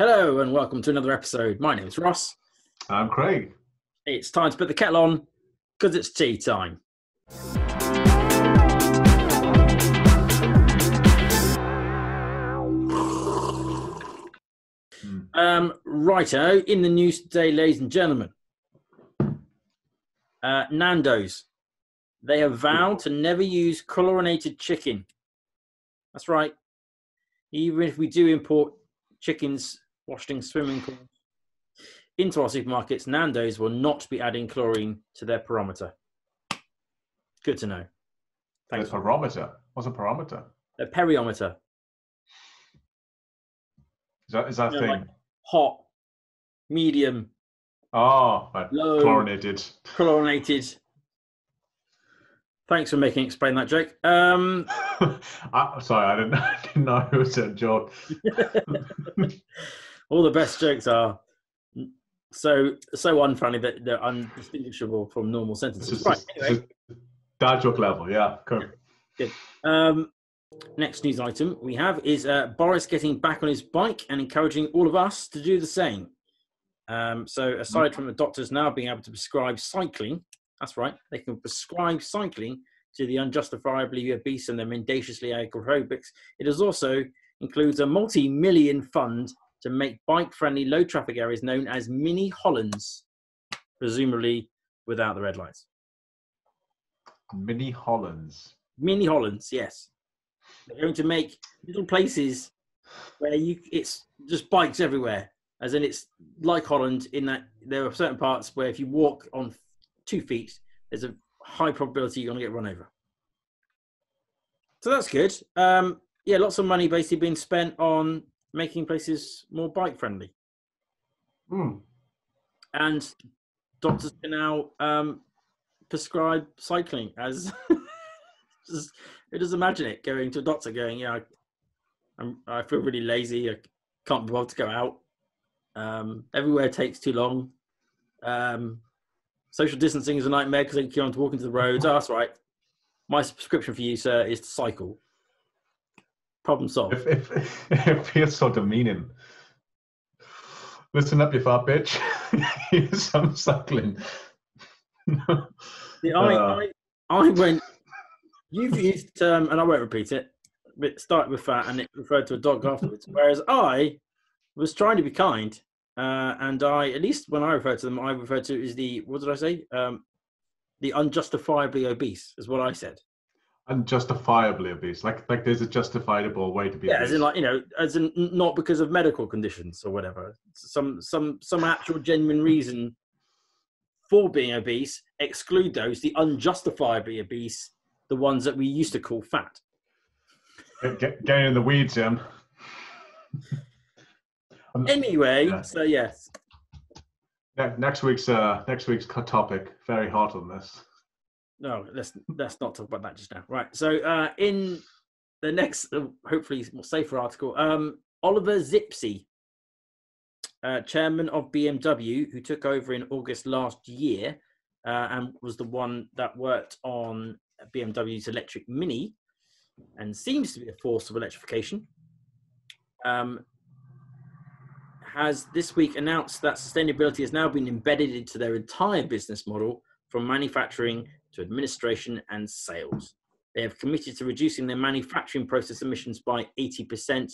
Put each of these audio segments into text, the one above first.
Hello and welcome to another episode. My name is Ross. I'm Craig. It's time to put the kettle on because it's tea time. Hmm. Um, righto, in the news today, ladies and gentlemen, uh, Nando's. They have vowed to never use chlorinated chicken. That's right. Even if we do import chickens washed in swimming pools into our supermarkets, Nando's will not be adding chlorine to their parameter. Good to know. The Thanks. barometer. What's a barometer? A periometer. Is that is that thing? like- Hot, medium, oh. Low. chlorinated. chlorinated. Thanks for making explain that joke. Um, I, sorry, I didn't, I didn't know it was a joke. all the best jokes are so so unfunny that they're undistinguishable from normal sentences. Right. Anyway, dad joke level. Yeah, cool. um, next news item we have is uh, Boris getting back on his bike and encouraging all of us to do the same. Um, so, aside from the doctors now being able to prescribe cycling, that's right, they can prescribe cycling to the unjustifiably obese and the mendaciously agrophobics. It is also includes a multi-million fund to make bike-friendly low-traffic areas known as mini Hollands, presumably without the red lights. Mini Hollands. Mini Hollands, yes. They're going to make little places where you it's just bikes everywhere. As in it's like Holland in that there are certain parts where if you walk on two feet, there's a high probability you're gonna get run over. So that's good. Um yeah, lots of money basically being spent on making places more bike friendly. Hmm. And doctors can now um prescribe cycling as just does imagine it going to a doctor going yeah I, I'm, I feel really lazy i can't be bothered to go out. Um, everywhere takes too long. Um, social distancing is a nightmare because they keep on walking to the roads. Oh, that's right. My prescription for you sir is to cycle problem solved If, if, it feels so demeaning. Listen up, you fat bitch. Here's some. See, I, Uh. I, I went. You've used the term, and I won't repeat it. But it started with fat, and it referred to a dog afterwards. Whereas I was trying to be kind, uh, and I, at least when I refer to them, I refer to it as the what did I say? Um, the unjustifiably obese is what I said. Unjustifiably obese. Like like there's a justifiable way to be Yeah, obese. as in like you know, as in not because of medical conditions or whatever. Some some some actual genuine reason for being obese. Exclude those. The unjustifiably obese, the ones that we used to call fat. Get, get, getting in the weeds, Jim. Um, Anyway, Yeah. so yes, ne- next week's uh, next week's topic very hot on this. No, let's let's not talk about that just now. Right. So uh, in the next, uh, hopefully more safer article, um, Oliver Zipse, uh, chairman of BMW, who took over in August last year, uh, and was the one that worked on BMW's electric Mini, and seems to be a force of electrification. Um, has this week announced that sustainability has now been embedded into their entire business model from manufacturing to administration and sales. They have committed to reducing their manufacturing process emissions by 80%.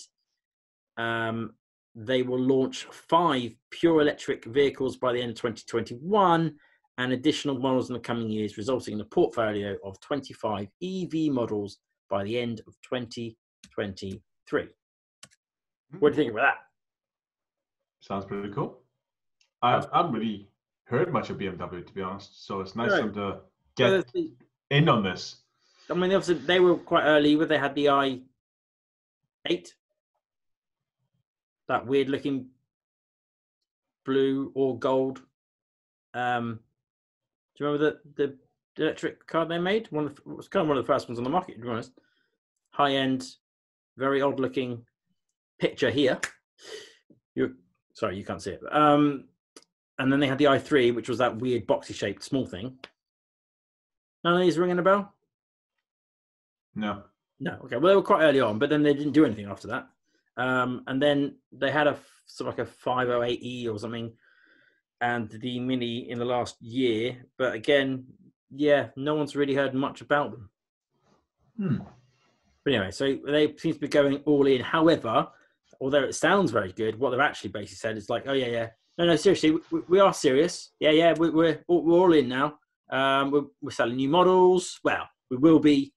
Um, they will launch five pure electric vehicles by the end of 2021 and additional models in the coming years, resulting in a portfolio of 25 EV models by the end of 2023. What do you think about that? Sounds pretty cool. I, I haven't really heard much of BMW to be honest, so it's nice No. of them to get in on this. I mean, obviously they were quite early, but they had the i eight, that weird looking blue or gold. Um, do you remember the the electric car they made? One of the, it was kind of one of the first ones on the market, to be honest. High end, very odd looking picture here. You sorry, you can't see it. Um, and then they had the i3, which was that weird boxy shaped small thing. None of these ringing a bell. No. No, okay. Well, they were quite early on, but then they didn't do anything after that. Um, and then they had a sort of like a 508e or something, and the Mini in the last year. But again, yeah, no one's really heard much about them. Hmm. But anyway, so they seem to be going all in. However, although it sounds very good, what they've actually basically said is like, oh yeah, yeah, no, no, seriously, we, we are serious. Yeah, yeah, we, we're we're all in now. Um, we're, we're selling new models. Well, we will be,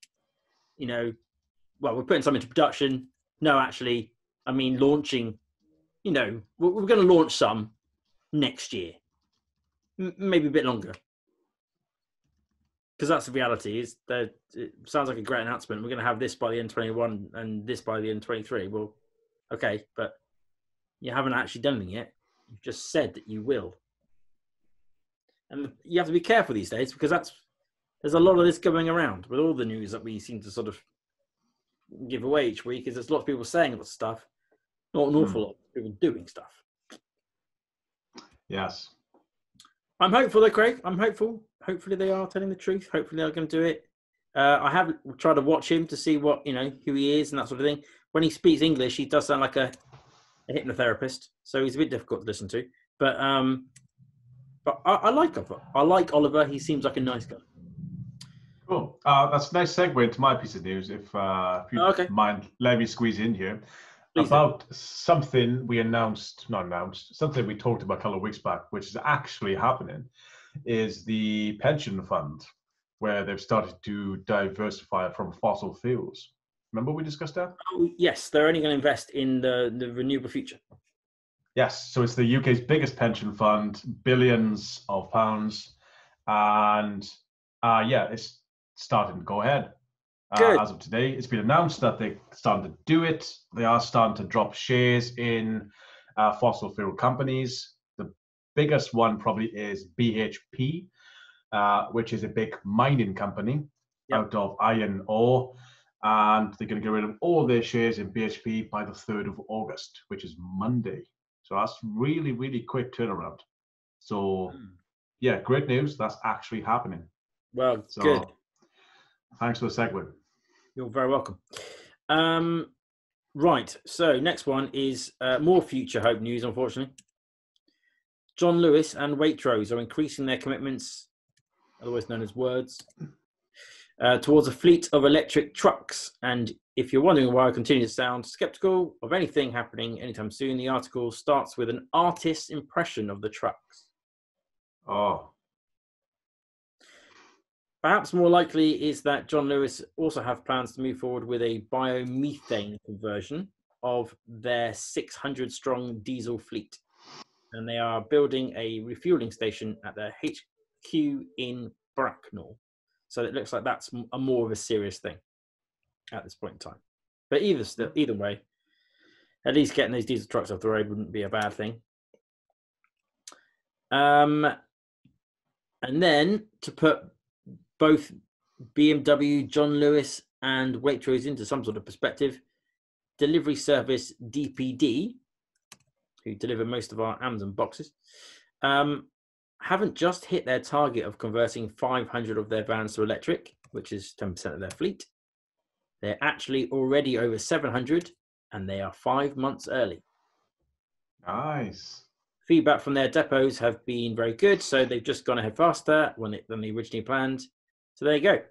you know, well, we're putting some into production. No, actually, I mean launching. You know, we're, we're going to launch some next year, M- maybe a bit longer, because that's the reality. Is that it sounds like a great announcement. We're going to have this by the end twenty one and this by the end twenty three. Well, okay, but you haven't actually done anything yet. You've just said that you will, and you have to be careful these days because that's there's a lot of this going around with all the news that we seem to sort of give away each week. Is there's a lot of people saying a lot of stuff, not an awful lot of people doing stuff. Yes. I'm hopeful though, Craig. I'm hopeful. Hopefully they are telling the truth. Hopefully they're going to do it. Uh, I have tried to watch him to see what you know who he is and that sort of thing. When he speaks English, he does sound like a, a hypnotherapist, so he's a bit difficult to listen to. But um, but I, I like Oliver. I like Oliver. He seems like a nice guy. Cool. Uh, that's a nice segue into my piece of news. If, uh, if you okay. mind, let me squeeze in here Please do. about something we announced, not announced, something we talked about a couple of weeks back, which is actually happening, is the pension fund, where they've started to diversify from fossil fuels. Remember we discussed that? Oh, yes, they're only going to invest in the the renewable future. Yes, so it's the UK's biggest pension fund, billions of pounds, and uh, yeah, it's starting to go ahead. Uh, as of today, it's been announced that they're starting to do it. They are starting to drop shares in uh, fossil fuel companies. The biggest one probably is BHP, uh, which is a big mining company Yep. out of iron ore. And they're going to get rid of all their shares in BHP by the 3rd of August, which is Monday. So that's really, really quick turnaround. So, yeah, great news. That's actually happening. Well, So, good. thanks for the segue. You're very welcome. Um, right. So next one is uh, more future hope news. Unfortunately, John Lewis and Waitrose are increasing their commitments, otherwise known as words, uh, towards a fleet of electric trucks. And if you're wondering why I continue to sound skeptical of anything happening anytime soon, the article starts with an artist's impression of the trucks. Oh, Perhaps more likely is that John Lewis also have plans to move forward with a biomethane conversion of their 600 strong diesel fleet. And they are building a refueling station at their HQ in Bracknell. So it looks like that's a more of a serious thing at this point in time. But either either way, at least getting these diesel trucks off the road wouldn't be a bad thing. Um, and then to put both BMW, John Lewis, and Waitrose into some sort of perspective, delivery service DPD, who deliver most of our Amazon boxes, um, haven't just hit their target of converting 500 of their vans to electric, which is 10% of their fleet. They're actually already over 700, and they are five months early. nice. Feedback from their depots have been very good, so they've just gone ahead faster when it, than they originally planned. So there you go.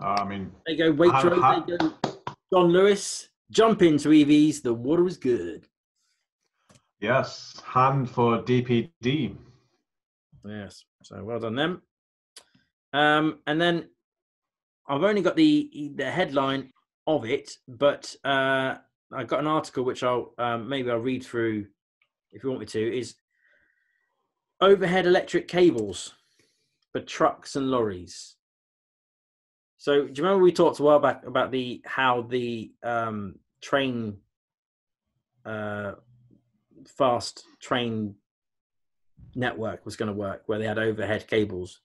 Uh, I mean, There you go, Waitrose. Ha- There you go, John Lewis. Jump into EVs. The water is good. Yes, hand for DPD. Yes. So well done them. Um, and then I've only got the the headline of it, but uh, I got an article which I'll um, maybe I'll read through if you want me to. Is overhead electric cables for trucks and lorries. So do you remember we talked a while back about the how the um, train uh, fast train network was going to work, where they had overhead cables.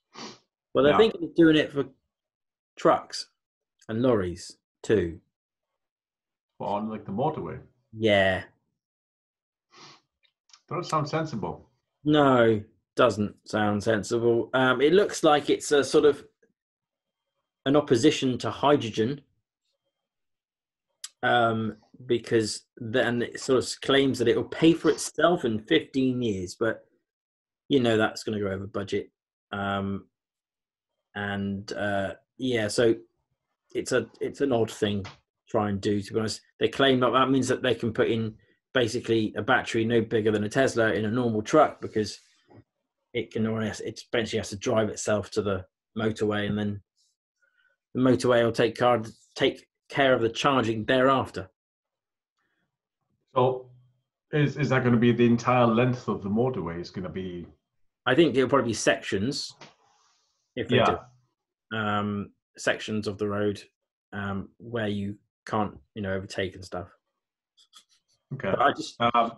Well, they're Yeah. thinking of doing it for trucks and lorries too. on like the motorway. Yeah, Doesn't sound sensible. no, doesn't sound sensible. Um, it looks like it's a sort of an opposition to hydrogen, um, because then it sort of claims that it will pay for itself in 15 years, but you know that's going to go over budget. Um, and uh, yeah, so it's a it's an odd thing to try and do. To be honest, they claim that that means that they can put in basically a battery no bigger than a Tesla in a normal truck because it can only it eventually has to drive itself to the motorway and then the motorway will take card take care of the charging thereafter. So, is is that going to be the entire length of the motorway? Is going to be? I think it'll probably be sections. If they Yeah. do, um, sections of the road um, where you can't, you know, overtake and stuff. Okay. But I just Um,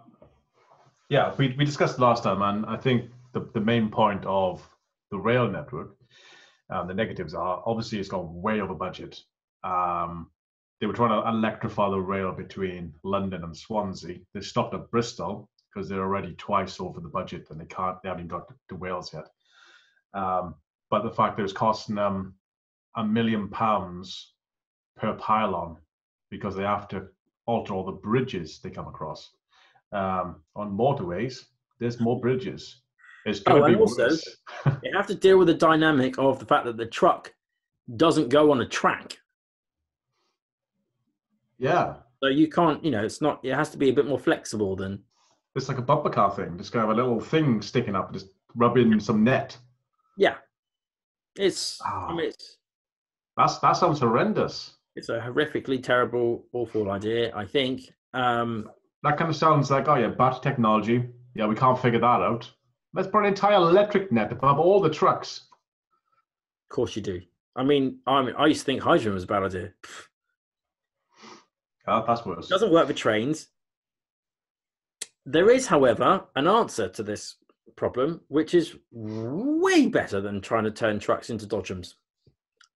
yeah, we, we discussed last time, and I think the, the main point of the rail network, um, the negatives are obviously it's gone way over budget. Um, they were trying to electrify the rail between London and Swansea. They stopped at Bristol because they're already twice over the budget and they can't, they haven't got to Wales yet. Um, but the fact that it's costing them a million pounds per pylon because they have to alter all the bridges they come across. Um, on motorways, there's more bridges. It's going to Oh, be also- worse. you have to deal with the dynamic of the fact that the truck doesn't go on a track. Yeah, So you can't, you know, it's not. It has to be a bit more flexible than. it's like a bumper car thing. Just gonna have a little thing sticking up, just rubbing in some net. Yeah, it's. I Ah. mean, it's That's that sounds horrendous. it's a horrifically terrible, awful idea. I think. Um, That kind of sounds like oh yeah, battery technology. Yeah, we can't figure that out. Let's put an entire electric net above all the trucks. of course you do. I mean, I mean, I used to think hydrogen was a bad idea. That's worse. doesn't work for trains. There is, however, an answer to this problem, which is way better than trying to turn trucks into dodgems.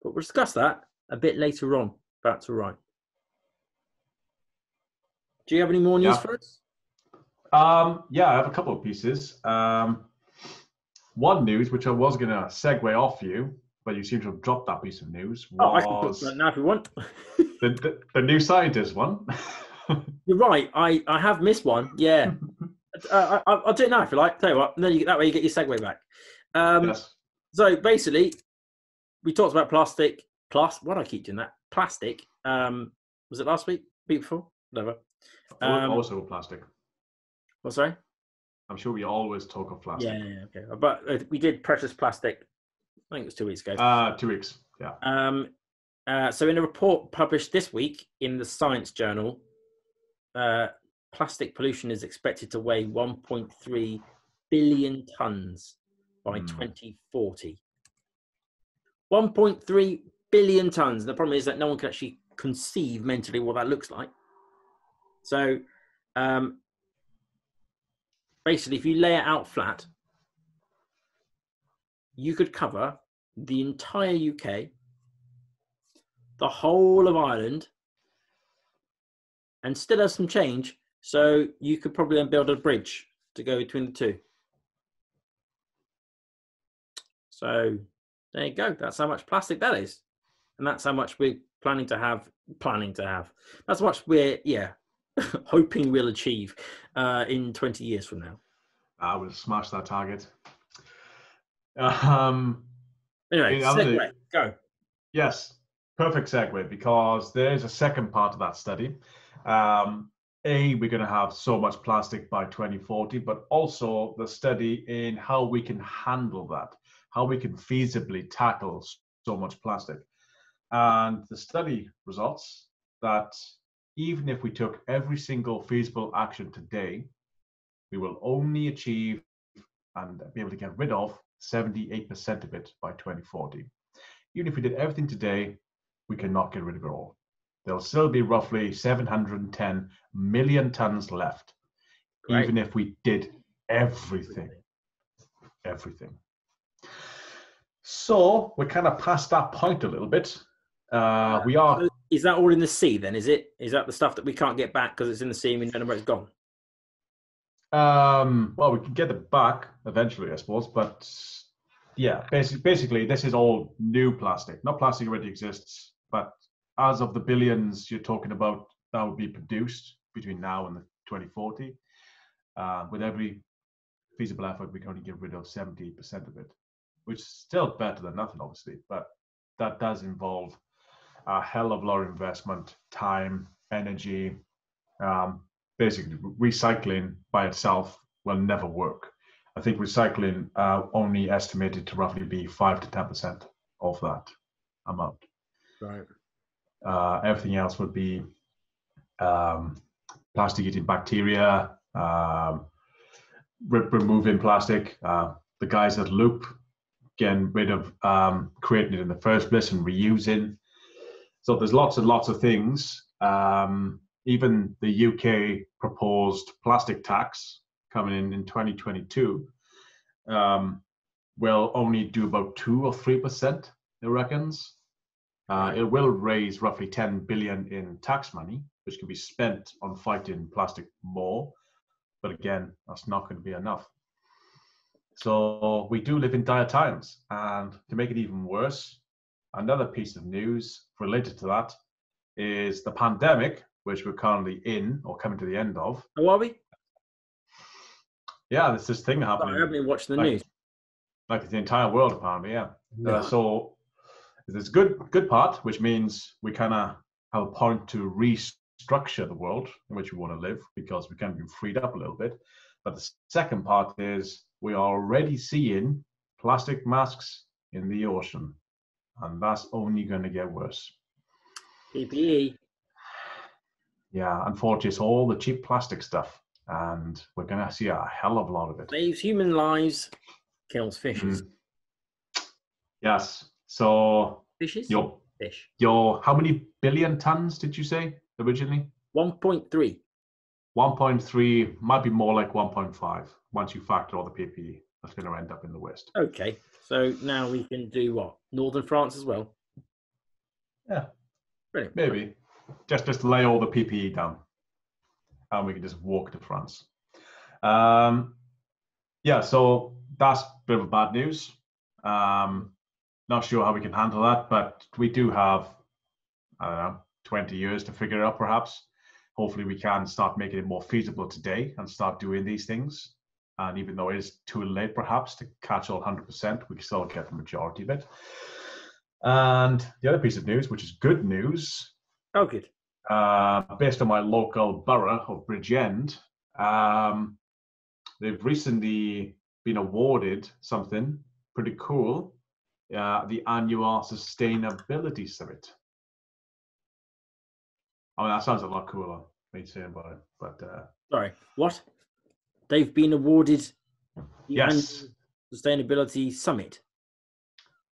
But we'll discuss that a bit later on. That's all right. Do you have any more news Yeah. for us? Um, yeah, I have a couple of pieces. Um, one news, which I was going to segue off you, but you seem to have dropped that piece of news, Oh, I can was that now if you want. the, the, the new scientist one. You're right. I, I have missed one. Yeah. uh, I, I'll do it now if you like. Tell you what. And then you, that way you get your segue back. Um, yes. So basically, we talked about plastic. Plus, why do I keep doing that? Plastic. Um, was it last week? Week before? Whatever. um, also plastic. What? Sorry. I'm sure we always talk of plastic. Yeah, yeah, yeah, okay. But uh, we did precious plastic. I think it was two weeks ago. Uh, two weeks. Yeah. Um, uh, so, in a report published this week in the Science Journal, uh, plastic pollution is expected to weigh 1.3 billion tons by Hmm. 2040. 1.3 billion tons. The problem is that no one can actually conceive mentally what that looks like. So, um, basically, if you lay it out flat, you could cover the entire UK, the whole of Ireland, and still have some change. So you could probably then build a bridge to go between the two. So there you go. That's how much plastic that is, and that's how much we're planning to have. Planning to have. That's much we're yeah hoping we'll achieve uh, in 20 years from now. I will smash that target. Um, Anyway, segue, go. Yes, perfect segue because there's a second part of that study. Um, a, we're going to have so much plastic by 2040, but also the study in how we can handle that, how we can feasibly tackle so much plastic. And the study results that even if we took every single feasible action today, we will only achieve and be able to get rid of 78% of it by 2040 even if we did everything today, we cannot get rid of it all. There'll still be roughly 710 million tons left, Great. even if we did everything. Everything. So we're kind of past that point a little bit. Uh, we are, Is that all in the sea then? Is it? Is that the stuff that we can't get back because it's in the sea and we don't know where it's gone? Um, well, we can get it back eventually, I suppose, but yeah, basically, basically, this is all new plastic. Not plastic already exists, but as of the billions you're talking about that would be produced between now and the 2040. Uh, with every feasible effort, we can only get rid of 70% of it, which is still better than nothing, obviously. But that does involve a hell of a lot of investment, time, energy. Um, basically, recycling by itself will never work. I think recycling uh, only estimated to roughly be five to ten percent of that amount. Right. Uh, everything else would be um, plastic-eating bacteria, um, re- removing plastic. Uh, the guys at Loop getting rid of um, creating it in the first place and reusing. So there's lots and lots of things. Um, even the UK proposed plastic tax coming in in 2022 um, will only do about two or three percent, it reckons. Uh, it will raise roughly 10 billion in tax money, which can be spent on fighting plastic more. But again, that's not going to be enough. So we do live in dire times. And to make it even worse, another piece of news related to that is the pandemic, which we're currently in or coming to the end of. How are we? Yeah, there's this thing happening. I haven't been watching the like, news. Like the entire world, apparently, yeah. No. Uh, so there's good good part, which means we kind of have a point to restructure the world in which we want to live because we can be freed up a little bit. But the second part is we are already seeing plastic masks in the ocean, and that's only going to get worse. PPE. Yeah, unfortunately, it's all the cheap plastic stuff, and we're going to see a hell of a lot of it. Saves human lives, kills fishes. Mm. Yes. So Fishes? your Fish. your how many billion tons did you say originally? 1.3. 1.3 might be more like 1.5 once you factor all the PPE that's going to end up in the West. Okay. So now we can do what? Northern France as well. Yeah, Brilliant. maybe just just lay all the PPE down, and we can just walk to France. Um, yeah, so that's a bit of bad news. Um, not sure how we can handle that, but we do have I don't know 20 years to figure it out, perhaps. Hopefully, we can start making it more feasible today and start doing these things. And even though it is too late, perhaps to catch all 100%, we can still get the majority of it. And the other piece of news, which is good news, Oh, good. uh, based on my local borough of Bridgend, um, they've recently been awarded something pretty cool uh, the annual Sustainability Summit. I mean, that sounds a lot cooler, me saying about it, but uh, Sorry. What? They've been awarded the Yes. annual Sustainability Summit.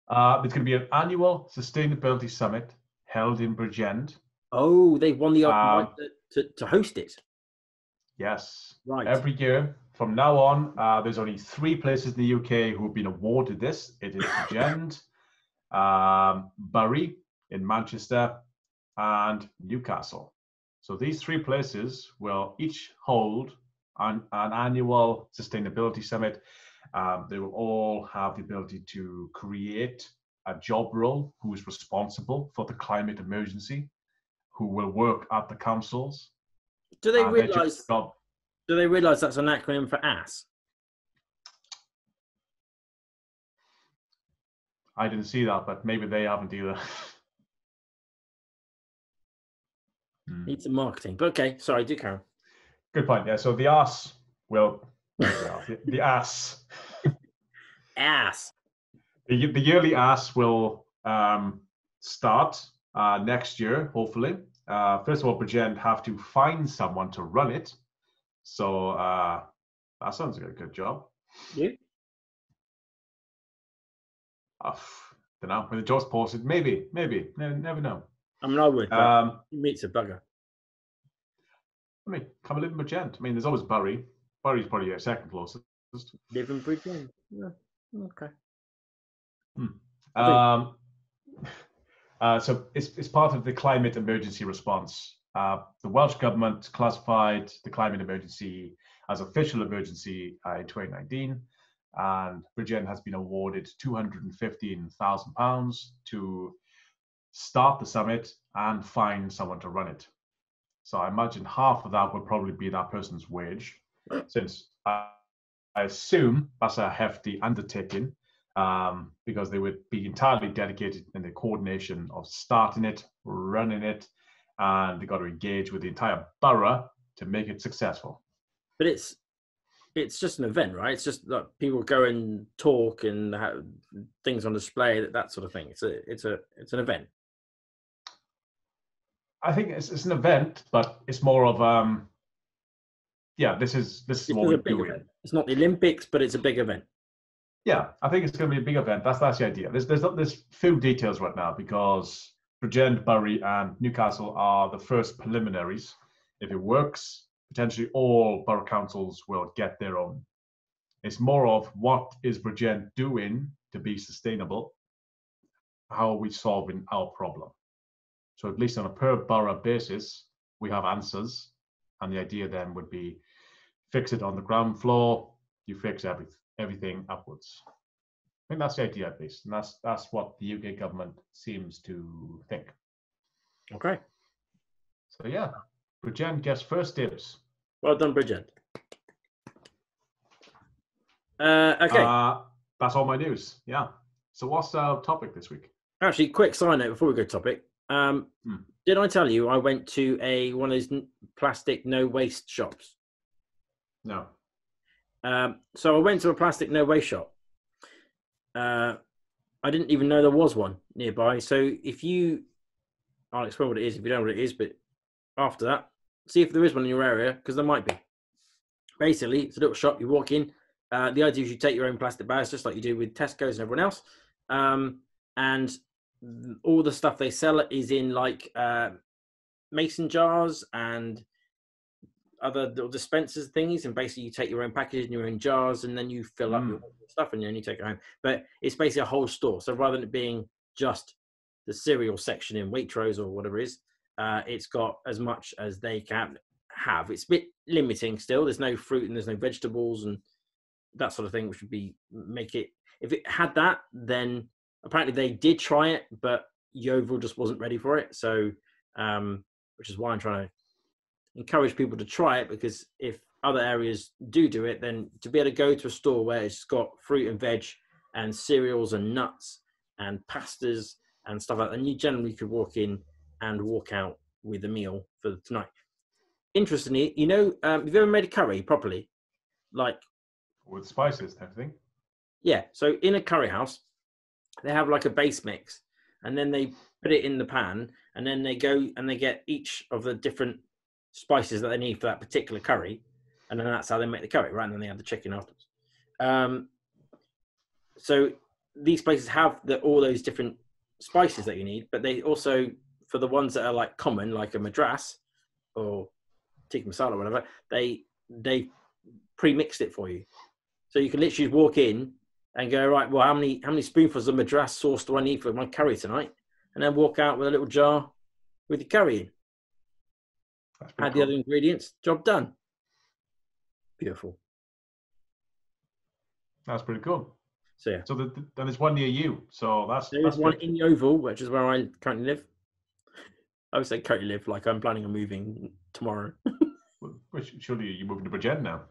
uh, it's going to be an annual Sustainability Summit held in Bridgend. Oh, they've won the right to, to, to host it. Yes. Right. Every year from now on, uh, there's only three places in the UK who have been awarded this. It is Bridgend, um, Bury in Manchester, and Newcastle. So these three places will each hold an, an annual sustainability summit. Um, they will all have the ability to create a job role who is responsible for the climate emergency, who will work at the councils. do they their job- realise? Do they realise that's an acronym for ass? I didn't see that, but maybe they haven't either. Hmm. Needs some marketing. But okay, sorry, do carry on. Good point. Yeah. So the ass will, the, the ass, Ass. the, the yearly ass will um, start uh, next year, hopefully. Uh, first of all, Bridgend have to find someone to run it. So uh, that sounds like a good job. Yeah. Uh, don't know. When the job's posted, maybe, maybe, ne- never know. I mean, I would. Um, meat's a bugger. I mean, come and live in Bridgend. I mean, there's always Bury. Bury's probably your second closest. Live in Bridgend. Yeah. Okay. I think- Um, uh, so it's, it's part of the climate emergency response. Uh, the Welsh government classified the climate emergency as official emergency uh, in 2019, and Bridgend has been awarded 215,000 pounds to start the summit and find someone to run it. So I imagine half of that would probably be that person's wage, since I, I assume that's a hefty undertaking um, because they would be entirely dedicated in the coordination of starting it, running it, and they got to engage with the entire borough to make it successful. But it's it's just an event, right? It's just like people go and talk and have things on display, that, that sort of thing. It's a it's a it's an event. I think it's, it's an event, but it's more of um, yeah, this is this is It's what a we're big doing. event. It's not the Olympics, but it's a big event. Yeah, I think it's going to be a big event. That's that's the idea. There's there's there's few details right now because Bridgend, Bury, and Newcastle are the first preliminaries. If it works, potentially all borough councils will get their own. It's more of what is Bridgend doing to be sustainable? How are we solving our problem? So at least on a per borough basis, we have answers, and the idea then would be fix it on the ground floor. You fix everything everything upwards. I think that's the idea at least, and that's that's what the UK government seems to think. Okay. So yeah, Bridgend gets first dibs. Well done, Bridget. Uh, okay. Uh, that's all my news. Yeah. So what's our topic this week? Actually, quick side note before we go topic. Um, Hmm. Did I tell you I went to a one of those plastic no waste shops? No. Um, so I went to a plastic no waste shop. Uh, I didn't even know there was one nearby. So if you, I'll explain what it is if you don't know what it is, but after that, see if there is one in your area because there might be. Basically, it's a little shop. You walk in. Uh, the idea is you take your own plastic bags, just like you do with Tesco's and everyone else. Um, and all the stuff they sell is in like uh, mason jars and other little dispensers thingies and basically you take your own packages in your own jars and then you fill up your stuff and then you take it home. But it's basically a whole store. So rather than it being just the cereal section in waitrose or whatever it is uh, it's got as much as they can have. It's a bit limiting still. There's no fruit and there's no vegetables and that sort of thing which would be make it if it had that then apparently they did try it but yeovil just wasn't ready for it. So um which is why i'm trying to encourage people to try it because if other areas do do it, then to be able to go to a store where it's got fruit and veg and cereals and nuts and pastas and stuff like that, and you generally could walk in and walk out with a meal for tonight. Interestingly, you know, um, have you ever made a curry properly? Like, With spices and everything. yeah, so in a curry house, they have like a base mix, and then they put it in the pan, and then they go and they get each of the different spices that they need for that particular curry, and then that's how they make the curry, right? And then they have the chicken afterwards. Um, so these places have the, all those different spices that you need, but they also, for the ones that are like common, like a madras or tikka masala or whatever, they they pre-mixed it for you, so you can literally walk in and go right. Well, how many how many spoonfuls of madras sauce do I need for my curry tonight? And then walk out with a little jar with your curry in That's pretty add the other ingredients, job done. Beautiful. That's pretty cool. So yeah, So the, the- then there's one near you. So that's there that's is one good. in Yeovil, which is where I currently live. I would say currently live, like I'm planning on moving tomorrow. Which surely you're moving to Bridgend now.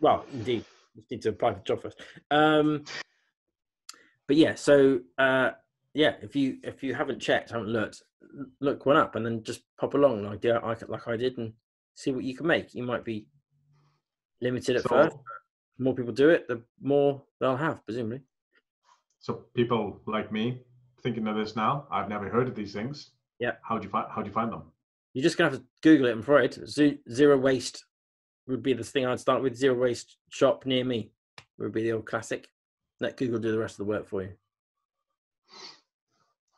well, indeed, just need to apply for the job first. Um, but yeah, so uh, yeah, if you if you haven't checked, haven't looked, look one up, and then just pop along like yeah, I, like I did, and see what you can make. You might be limited at So- first. The more people do it, the more they'll have, presumably. So people like me thinking of this now, I've never heard of these things. Yeah. How do you find how do you find them? You're just gonna have to Google it. I'm afraid zero waste would be the thing I'd start with. Zero waste shop near me would be the old classic. Let Google do the rest of the work for you.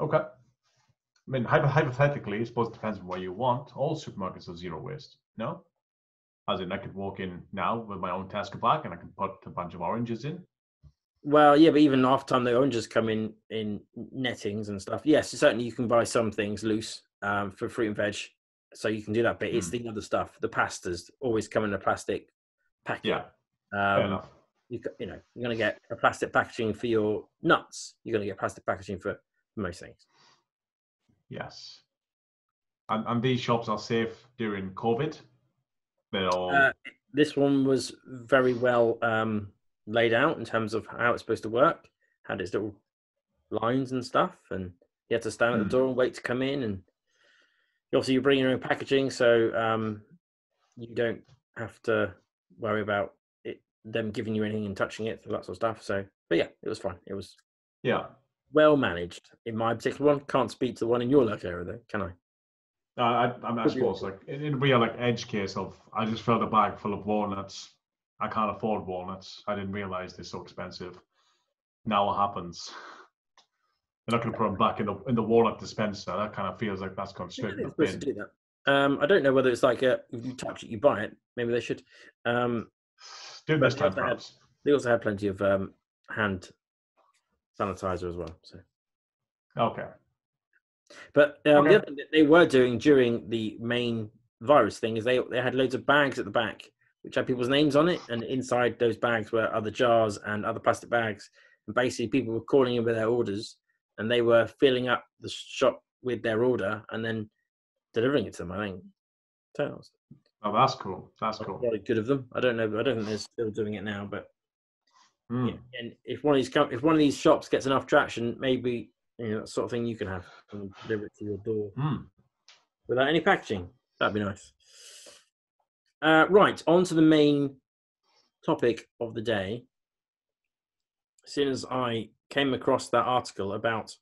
Okay. I mean, hypothetically, I suppose it depends on what you want. All supermarkets are zero waste. No? As in, I could walk in now with my own Tesco bag and I can put a bunch of oranges in. Well, yeah, but even half the time the oranges come in in nettings and stuff. Yes, certainly you can buy some things loose um, for fruit and veg, so you can do that. But it's the other stuff. The pastas always come in a plastic packet. Yeah, fair Um, enough. you you know you're going to get a plastic packaging for your nuts. You're going to get plastic packaging for most things. Yes. And, and these shops are safe during COVID. They're all. Uh, this one was very well um, laid out in terms of how it's supposed to work. Had its little lines and stuff, and you had to stand at the Hmm. door and wait to come in. And obviously, you bring your own packaging, so um, you don't have to worry about it them giving you anything and touching it, for that sort of stuff. So, but yeah, it was fine. It was yeah. Well managed in my particular one. Can't speak to the one in your local area, though, can I? Uh, I, I, mean, I Could be suppose like in, in real like edge case of I just filled a bag full of walnuts. I can't afford walnuts. I didn't realize they're so expensive. Now what happens? They're not going to put them back in the in the walnut dispenser. That kind of feels like that's gone Yeah, straight in the supposed bin. to do that. Um, I don't know whether it's like a, if you touch it, you buy it. Maybe they should. Um, Do it But this time, they had- perhaps. they also had plenty of um, hand sanitizer as well. So, Okay. but um, Okay. the other thing that they were doing during the main virus thing is they they had loads of bags at the back which had people's names on it, and inside those bags were other jars and other plastic bags. And basically, people were calling in with their orders, and they were filling up the shop with their order and then delivering it to them. I think. So Oh, that's cool. That's cool. very good of them. I don't know. I don't think they're still doing it now, but Yeah, and if one of these if one of these shops gets enough traction, maybe you know that sort of thing you can have and deliver it to your door Hmm. without any packaging. That'd be nice. Uh, right, on to the main topic of the day. As soon as I came across that article about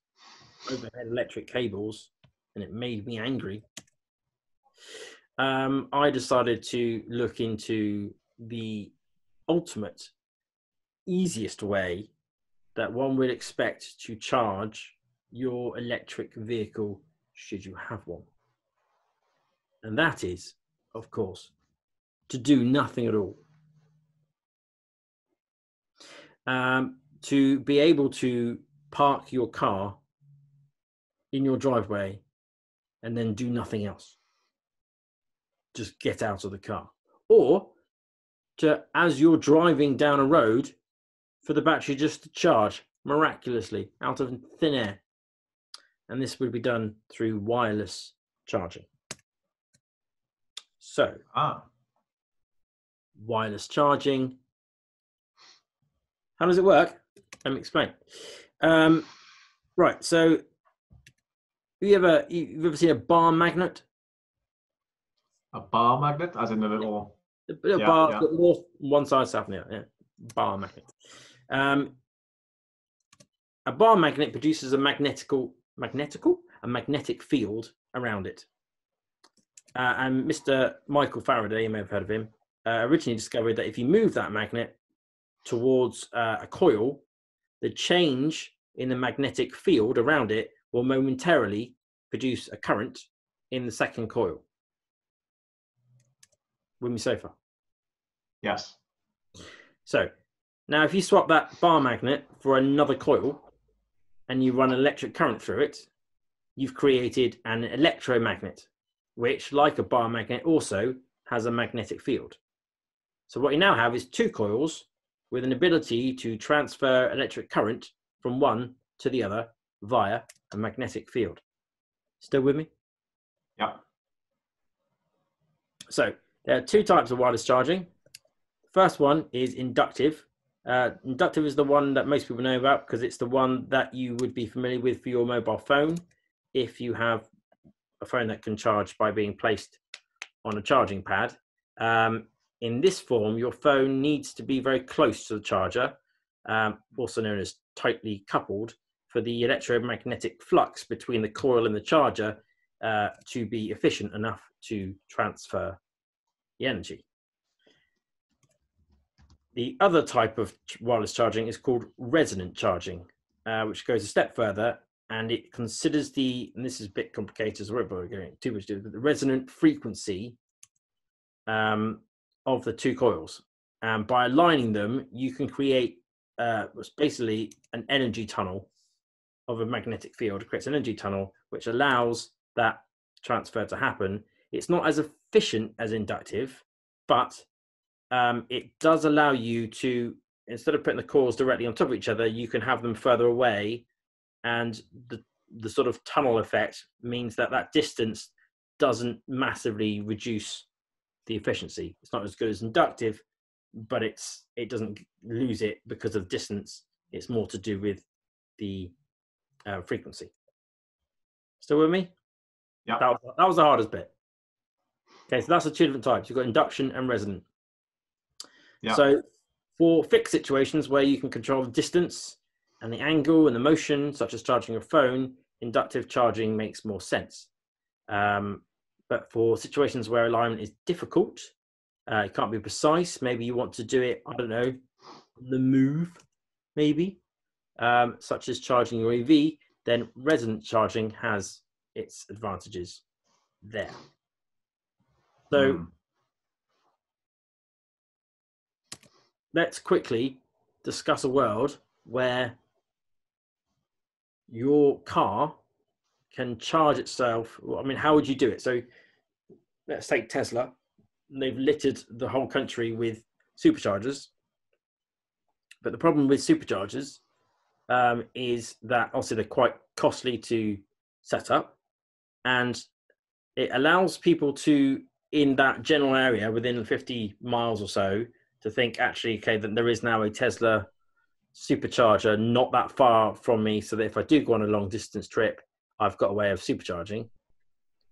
overhead electric cables, and it made me angry, um, I decided to look into the ultimate, easiest way that one would expect to charge your electric vehicle should you have one. And that is, of course, to do nothing at all. Um, to be able to park your car in your driveway and then do nothing else. Just get out of the car. Or to, as you're driving down a road, for the battery just to charge miraculously out of thin air. And this would be done through wireless charging. So, Ah. wireless charging. How does it work? Let me explain. Um, right. So, you ever you've ever seen a bar magnet? A bar magnet, as in a little. The little Yeah, bar yeah. north one side, south on the other. Yeah, bar magnet. Um, a bar magnet produces a magnetical, magnetical, a magnetic field around it. Uh, and Mr. Michael Faraday, you may have heard of him, uh, originally discovered that if you move that magnet towards uh, a coil, the change in the magnetic field around it will momentarily produce a current in the second coil. With me so far. Yes. So now, if you swap that bar magnet for another coil and you run electric current through it, you've created an electromagnet, which, like a bar magnet, also has a magnetic field. So, what you now have is two coils with an ability to transfer electric current from one to the other via a magnetic field. Still with me? Yeah. So there are two types of wireless charging. First one is inductive. Uh, inductive is the one that most people know about because it's the one that you would be familiar with for your mobile phone if you have a phone that can charge by being placed on a charging pad. Um, in this form, your phone needs to be very close to the charger, um, also known as tightly coupled, for the electromagnetic flux between the coil and the charger uh, to be efficient enough to transfer the energy. The other type of wireless charging is called resonant charging, uh, which goes a step further and it considers the, and this is a bit complicated, so we're going too much to but the resonant frequency um, of the two coils. And by aligning them, you can create uh, basically an energy tunnel of a magnetic field. It creates an energy tunnel which allows that transfer to happen. It's not as efficient as inductive, but um, it does allow you to, instead of putting the cores directly on top of each other, you can have them further away. And the, the sort of tunnel effect means that that distance doesn't massively reduce the efficiency. It's not as good as inductive, but it's it doesn't lose it because of distance. It's more to do with the uh, frequency. Still with me? Yeah. That was, that was the hardest bit. Okay, so that's the two different types. You've got induction and resonant. Yeah. So for fixed situations where you can control the distance and the angle and the motion, such as charging your phone, inductive charging makes more sense. Um, but for situations where alignment is difficult, uh, it can't be precise. Maybe you want to do it, I don't know, on the move, maybe, um, such as charging your EV, then resonant charging has its advantages there. So Hmm. Let's quickly discuss a world where your car can charge itself. I mean, how would you do it? So let's take Tesla. They've littered the whole country with superchargers. But the problem with superchargers um, is that obviously they're quite costly to set up. And it allows people to, in that general area within 50 miles or so, to think actually, okay, that there is now a Tesla supercharger not that far from me, so that if I do go on a long distance trip, I've got a way of supercharging.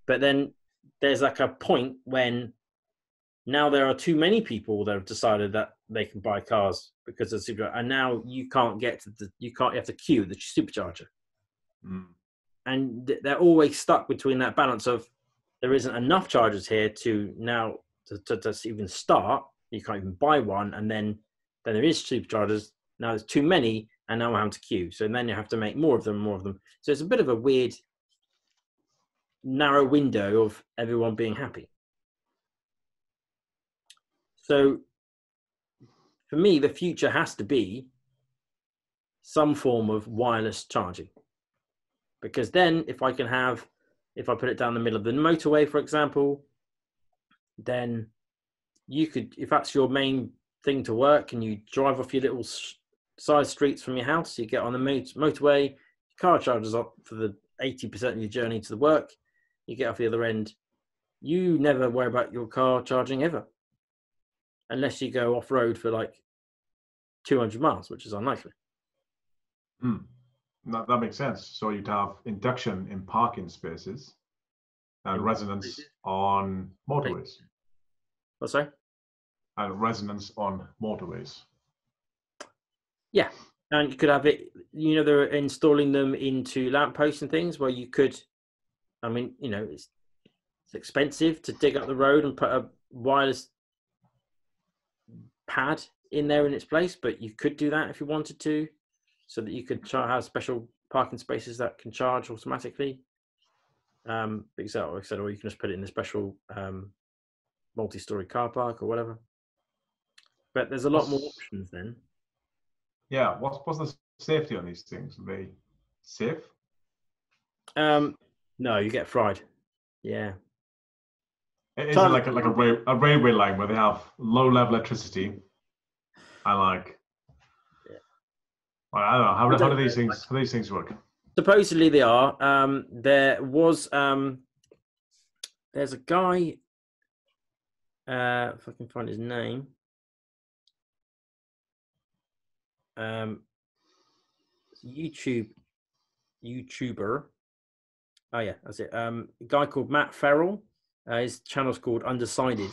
But then there's like a point when now there are too many people that have decided that they can buy cars because of supercharger, and now you can't get to the you can't you have to queue the supercharger, Hmm. and they're always stuck between that balance of there isn't enough chargers here to now to, to, to even start. You can't even buy one, and then then there is superchargers. Now there's too many, and now we're having to queue. So then you have to make more of them, more of them. So it's a bit of a weird, narrow window of everyone being happy. So for me, the future has to be some form of wireless charging. Because then, if I can have, if I put it down the middle of the motorway, for example, then you could, if that's your main thing to work and you drive off your little side streets from your house, you get on the motorway, your car charges up for the 80% of your journey to the work, you get off the other end, you never worry about your car charging ever. Unless you go off road for like 200 miles, which is unlikely. Hmm. That, that makes sense. So you'd have induction in parking spaces and In resonance spaces. on motorways What's that? And resonance on motorways. Yeah, and you could have it, you know, they're installing them into lampposts and things where you could, I mean, you know, it's, it's expensive to dig up the road and put a wireless pad in there in its place, but you could do that if you wanted to, so that you could have special parking spaces that can charge automatically. Um, because, like I said, or you can just put it in a special um, multi-story car park or whatever. But there's a lot more options then. Yeah. What's what's the safety on these things? Are they safe? Um, no, you get fried. Yeah. It is it like a, like a, a railway line where they have low level electricity and like Yeah. Well, I don't know how, I how don't do these know, things how do these things work? Supposedly they are. Um, there was um, there's a guy. Uh, if I can find his name. Um, YouTube, YouTuber. Oh yeah, that's it. Um, a guy called Matt Ferrell. Uh, his channel's called Undecided,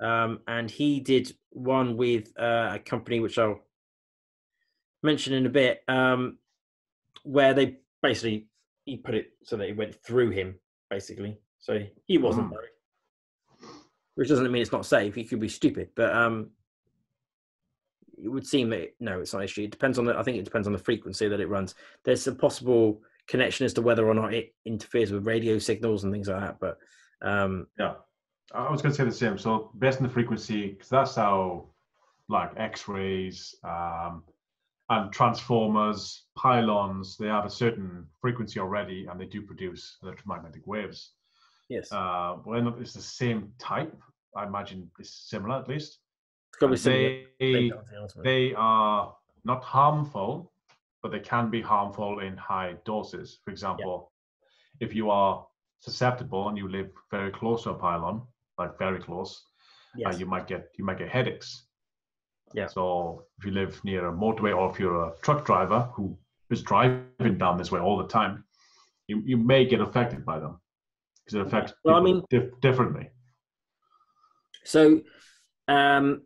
um, and he did one with uh, a company which I'll mention in a bit, um, where they basically he put it so that it went through him, basically. So he wasn't Mm. worried, which doesn't mean it's not safe. He could be stupid, but um, it would seem that it- no, it's not an issue. It depends on the. I think it depends on the frequency that it runs. There's a possible connection as to whether or not it interferes with radio signals and things like that. But um, Yeah, I was going to say the same. So based on the frequency, because that's how like X-rays um, and transformers, pylons, they have a certain frequency already, and they do produce electromagnetic waves. yes, Uh, whether it's the same type, I imagine it's similar at least. It's got to be And similar. they they are not harmful, but they can be harmful in high doses. For example, if you are susceptible and you live very close to a pylon, like very close, Yes. uh, you might get you might get headaches. Yeah. So if you live near a motorway or if you're a truck driver who is driving down this way all the time, you, you may get affected by them because it affects Well, I mean- dif- differently. So, um,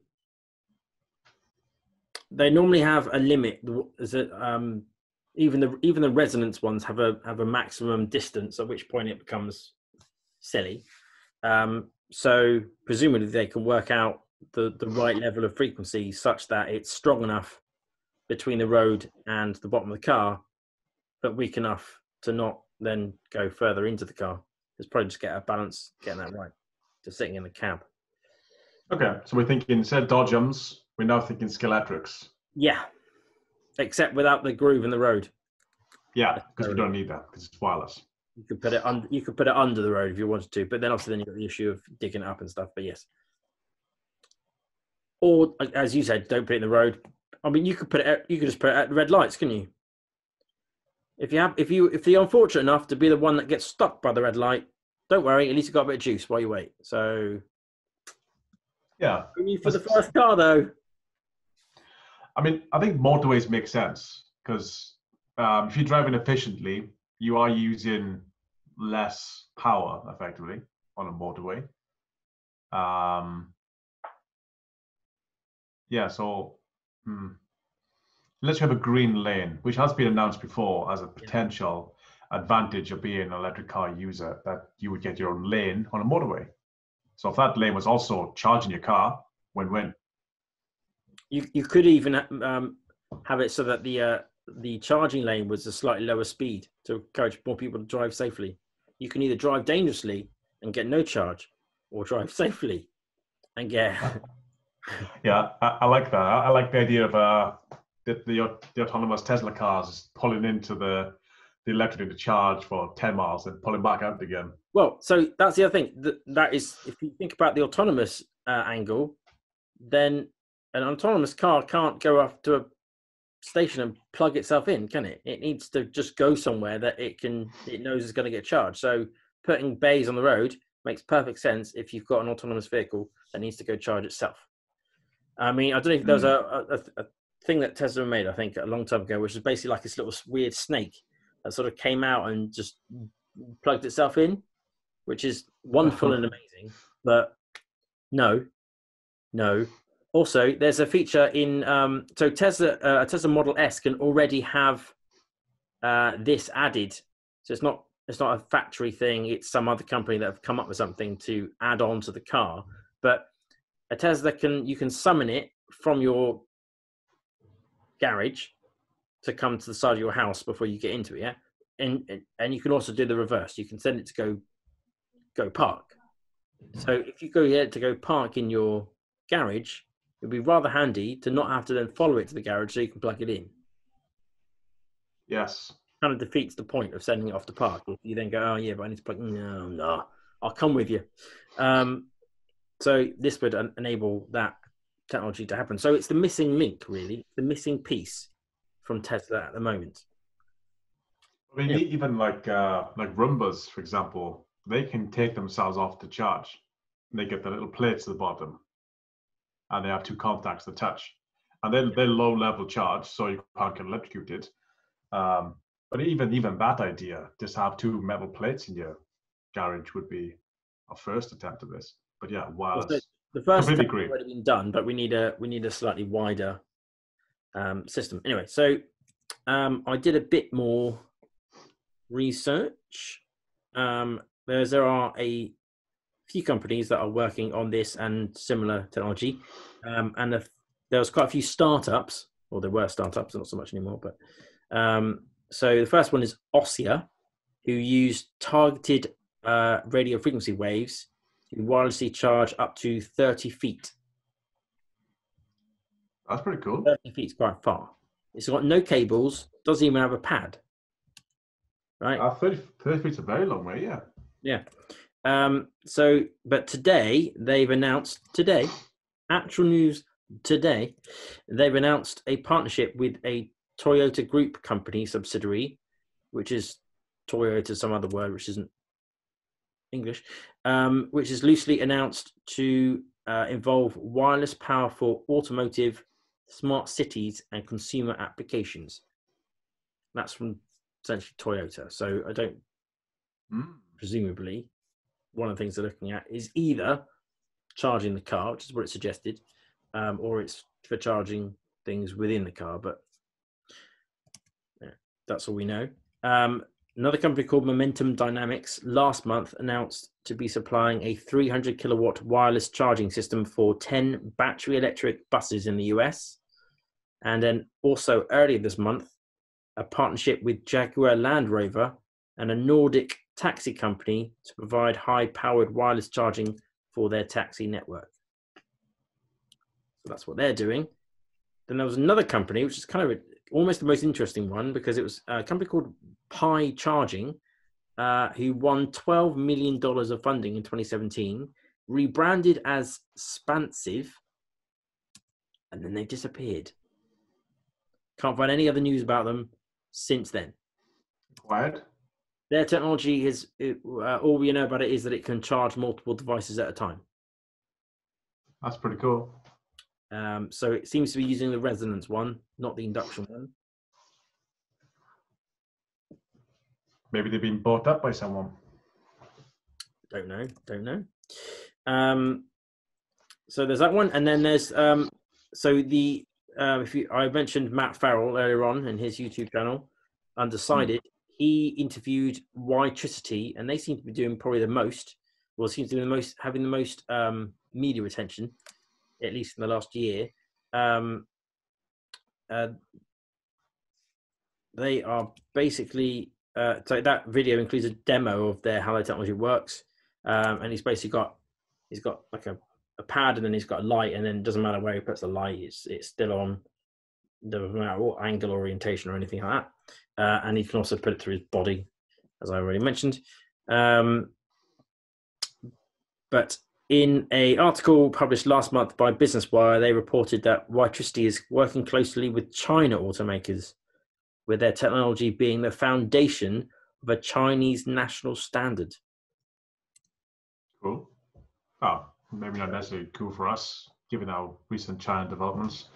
they normally have a limit. Is it um, even the even the resonance ones have a have a maximum distance at which point it becomes silly. Um, so presumably they can work out the the right level of frequency such that it's strong enough between the road and the bottom of the car, but weak enough to not then go further into the car. It's probably just get a balance, getting that right, just sitting in the cab. Okay, so we're thinking instead Dodgems, we're now thinking Scalextric. Yeah, except without the groove in the road. Yeah, because we don't need that because it's wireless. You could put it under. You could put it under the road if you wanted to, but then obviously then you've got the issue of digging it up and stuff. But yes, or as you said, don't put it in the road. I mean, you could put it. At, you could just put it at red lights, can you? If you have, if you, if you're unfortunate enough to be the one that gets stuck by the red light, don't worry. At least you got a bit of juice while you wait. So, Yeah, only for the first car though. I mean, I think motorways make sense because um, if you're driving efficiently, you are using less power effectively on a motorway. Um, yeah, so hmm. unless you have a green lane, which has been announced before as a potential advantage of being an electric car user, that you would get your own lane on a motorway. So if that lane was also charging your car, win-win. You you could even um, have it so that the uh, the charging lane was a slightly lower speed to encourage more people to drive safely. You can either drive dangerously and get no charge, or drive safely and get. Yeah, I, I like that. I, I like the idea of uh, the, the the autonomous Tesla cars pulling into the the electric to charge for ten miles and pulling back out again. well, so that's the other thing. That that is, if you think about the autonomous uh, angle, then an autonomous car can't go off to a station and plug itself in, can it? It needs to just go somewhere that it can. It knows is going to get charged. So putting bays on the road makes perfect sense if you've got an autonomous vehicle that needs to go charge itself. I mean, I don't know if there was hmm. a, a, a thing that Tesla made, I think, a long time ago, which was basically like this little weird snake that sort of came out and just plugged itself in, which is wonderful and amazing. But no, no. Also, there's a feature in um, so Tesla, uh, a Tesla Model S can already have uh, this added. So it's not it's not a factory thing. It's some other company that have come up with something to add on to the car. But a Tesla can you can summon it from your garage to come to the side of your house before you get into it. Yeah, and- and you can also do the reverse. You can send it to go go park. So if you go here to go park in your garage, it'd be rather handy to not have to then follow it to the garage so you can plug it in. Yes. Kind of defeats the point of sending it off to park. You then go, oh yeah, but I need to plug. No, no, I'll come with you. Um, so this would en- enable that technology to happen. So it's the missing link, really, the missing piece from Tesla at the moment. I mean, Yeah. even like uh, like Roombas, for example, they can take themselves off the charge. They get the little plates at the bottom, and they have two contacts that touch, and then they're low level charge, so you can't get electrocuted. Um, but even even that idea, just have two metal plates in your garage, would be a first attempt at this. But yeah, wireless. Also, the first step has already been done, but we need a we need a slightly wider um, system. Anyway, so um, I did a bit more research. Um, there's there are a few companies that are working on this and similar technology, um, and the, there was quite a few startups, or there were startups, not so much anymore. But um, so the first one is Ossia, who use targeted uh, radio frequency waves to wirelessly charge up to 30 feet. That's pretty cool. 30 feet is quite far. It's got no cables, doesn't even have a pad. Right? Uh, 30, 30 feet's a very long way. Yeah. Yeah. Um, so, but today they've announced, today, actual news today, they've announced a partnership with a Toyota Group company subsidiary, which is Toyota, some other word, which isn't English, um, which is loosely announced to uh, involve wireless power for automotive, smart cities, and consumer applications. That's from essentially Toyota. So I don't, Mm. presumably, one of the things they're looking at is either charging the car, which is what it suggested, um, or it's for charging things within the car. But yeah, that's all we know. Um, another company called Momentum Dynamics last month announced to be supplying a 300 kilowatt wireless charging system for 10 battery electric buses in the US. And then also earlier this month, a partnership with Jaguar Land Rover and a Nordic taxi company to provide high powered wireless charging for their taxi network. So that's what they're doing. Then there was another company, which is kind of almost the most interesting one because it was a company called Pi Charging, uh, who won $12 million of funding in 2017, rebranded as Spansive, and then they disappeared. Can't find any other news about them since then. Quiet. Their technology is it, uh, all we know about it is that it can charge multiple devices at a time. That's pretty cool. Um, so it seems to be using the resonance one, not the induction one. Maybe they've been bought up by someone. Don't know. Don't know. Um, so there's that one, and then there's um, so the uh, if you I mentioned Matt Ferrell earlier on in his YouTube channel, Undecided. He interviewed Witricity, and they seem to be doing probably the most. Well, seems to be the most having the most um, media attention, at least in the last year. Um, uh, they are basically uh, so that video includes a demo of their how their technology works, um, and he's basically got he's got like a, a pad and then he's got a light, and then it doesn't matter where he puts the light, it's it's still on. Doesn't matter what angle orientation or anything like that, uh, and he can also put it through his body, as I already mentioned. Um, but in a article published last month by Business Wire, they reported that Witricity is working closely with China automakers, with their technology being the foundation of a Chinese national standard. Cool. Oh, maybe not necessarily cool for us, given our recent China developments.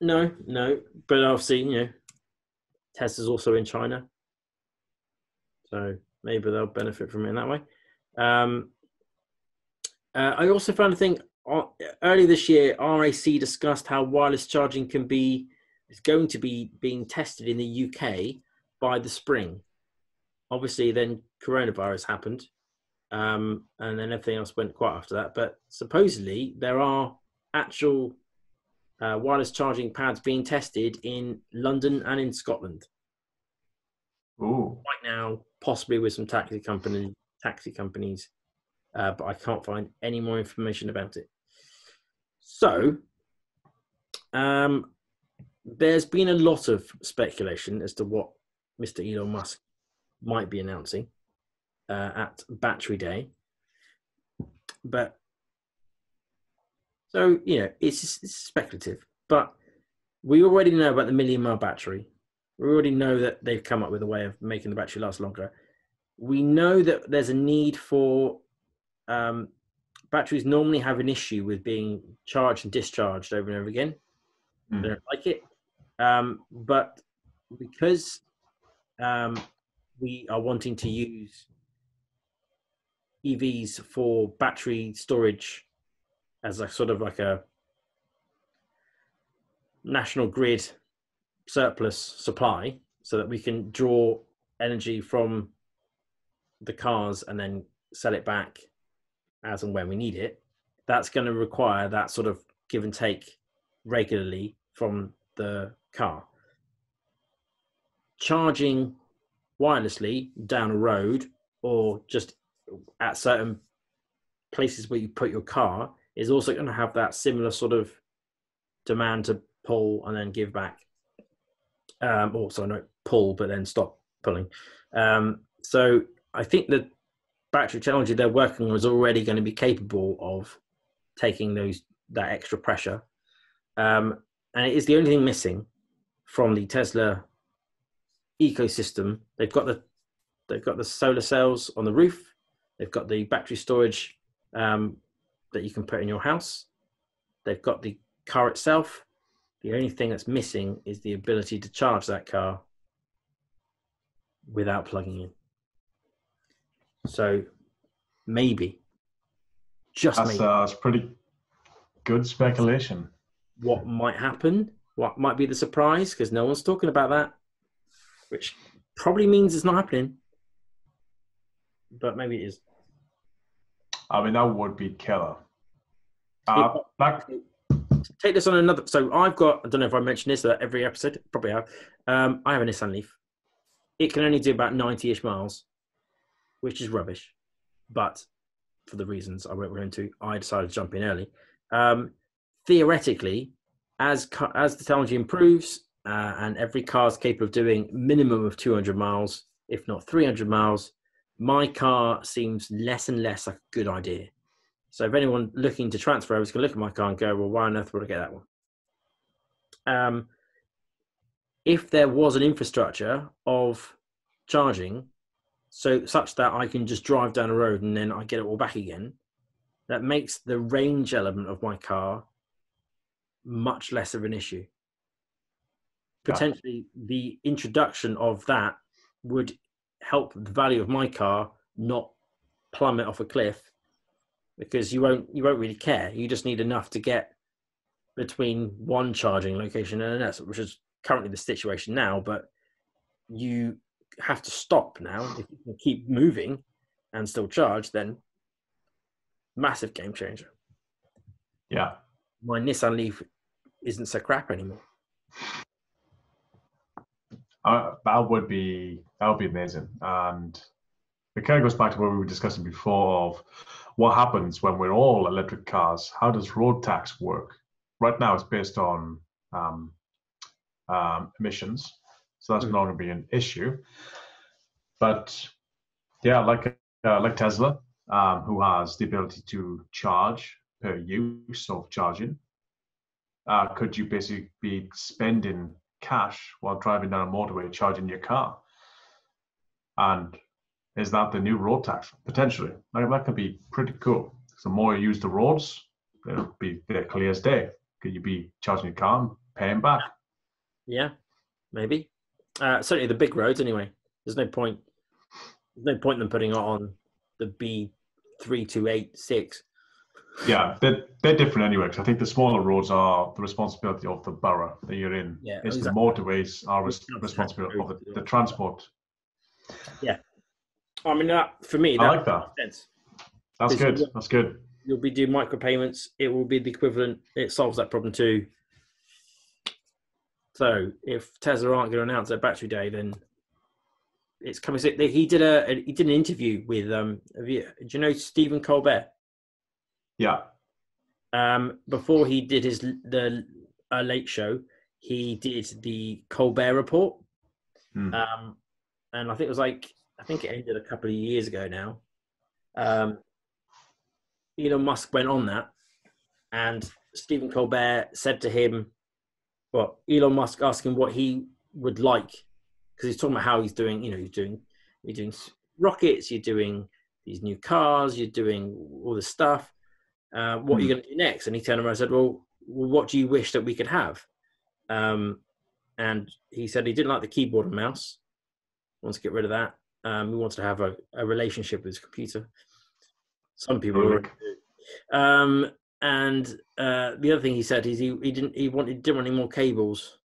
No, no, but obviously, you know, Tesla's also in China, so maybe they'll benefit from it in that way. Um, uh, I also found a thing uh, earlier this year. RAC discussed how wireless charging can be is going to be being tested in the UK by the spring. Obviously, then coronavirus happened, um, and then everything else went quiet after that. But supposedly, there are actual uh, wireless charging pads being tested in London and in Scotland Ooh, right now, possibly with some taxi company taxi companies, uh, but I can't find any more information about it. So, um, there's been a lot of speculation as to what Mr. Elon Musk might be announcing uh, at Battery Day, but so you know it's, it's speculative, but we already know about the million mile battery. We already know that they've come up with a way of making the battery last longer. We know that there's a need for um, batteries. Normally have an issue with being charged and discharged over and over again. Hmm. They don't like it, um, but because um, we are wanting to use EVs for battery storage as a sort of like a national grid surplus supply so that we can draw energy from the cars and then sell it back as and when we need it. That's going to require that sort of give and take regularly from the car. Charging wirelessly down a road or just at certain places where you put your car is also going to have that similar sort of demand to pull and then give back. Um, also, no, pull but then stop pulling. Um, so I think the battery technology they're working on is already going to be capable of taking those that extra pressure, um, and it is the only thing missing from the Tesla ecosystem. They've got the they've got the solar cells on the roof, They've got the battery storage um, that you can put in your house. They've got the car itself. The only thing that's missing is the ability to charge that car without plugging in. So maybe, just That's, maybe, uh, that's pretty good speculation. what might happen, what might be the surprise, because no one's talking about that, which probably means it's not happening. But maybe it is. I mean, that would be killer. Uh, back, Take this on another. So I've got. I don't know if I mentioned this uh, every episode. Probably have. Um, I have a Nissan Leaf. It can only do about ninety-ish miles, which is rubbish. But for the reasons I won't go into, I decided to jump in early. Um, theoretically, as as the technology improves uh, and every car is capable of doing minimum of 200 miles, if not 300 miles, my car seems less and less like a good idea. So if anyone looking to transfer over is going to look at my car and go, well, why on earth would I get that one? Um, if there was an infrastructure of charging, so such that I can just drive down the road and then I get it all back again, that makes the range element of my car much less of an issue. Potentially, the introduction of that would help the value of my car not plummet off a cliff because you won't you won't really care. You just need enough to get between one charging location and another, which is currently the situation now. But you have to stop now. If you can keep moving and still charge, then massive game changer. yeah, My Nissan Leaf isn't so crap anymore. uh, that would be that would be amazing. And it kind of goes back to what we were discussing before of what happens when we're all electric cars. How does road tax work? Right now, it's based on um, um, emissions, so that's Mhm. not going to be an issue. But yeah, like uh, like Tesla, um, who has the ability to charge per use of charging, uh, could you basically be spending cash while driving down a motorway charging your car? And is that the new road tax? Potentially. Like, that could be pretty cool. So the more you use the roads, it'll be there clear as day. Could you be charging your car and paying back? Yeah, maybe. Uh, certainly the big roads, anyway. There's no point. There's no point in them putting it on the B three two eight six. Yeah, they're, they're different anyway. Because I think the smaller roads are the responsibility of the borough that you're in. Yeah, it's exactly. the motorways are res- responsibility of the, the transport. I mean, that for me, that I like that. makes sense. That's good. That's good. You'll be doing micropayments. It will be the equivalent. It solves that problem too. So if Tesla aren't going to announce their battery day, then it's coming. He did a he did an interview with um. You, do you know Stephen Colbert? Yeah. um, before he did his the uh, late show, he did the Colbert Report, Hmm. um, and I think it was like I think it ended a couple of years ago now. Um, Elon Musk went on that, and Stephen Colbert said to him, "Well, Elon Musk asked him what he would like because he's talking about how he's doing. You know, he's doing you're doing rockets, you're doing these new cars, you're doing all this stuff. Uh, what are you going to do next?" And he turned around and said, "Well, well, what do you wish that we could have?" Um, and he said he didn't like the keyboard and mouse. Wants to get rid of that. Um, he wanted to have a, a relationship with his computer. Some people do. Um, and uh, the other thing he said is he, he didn't he wanted didn't want any more cables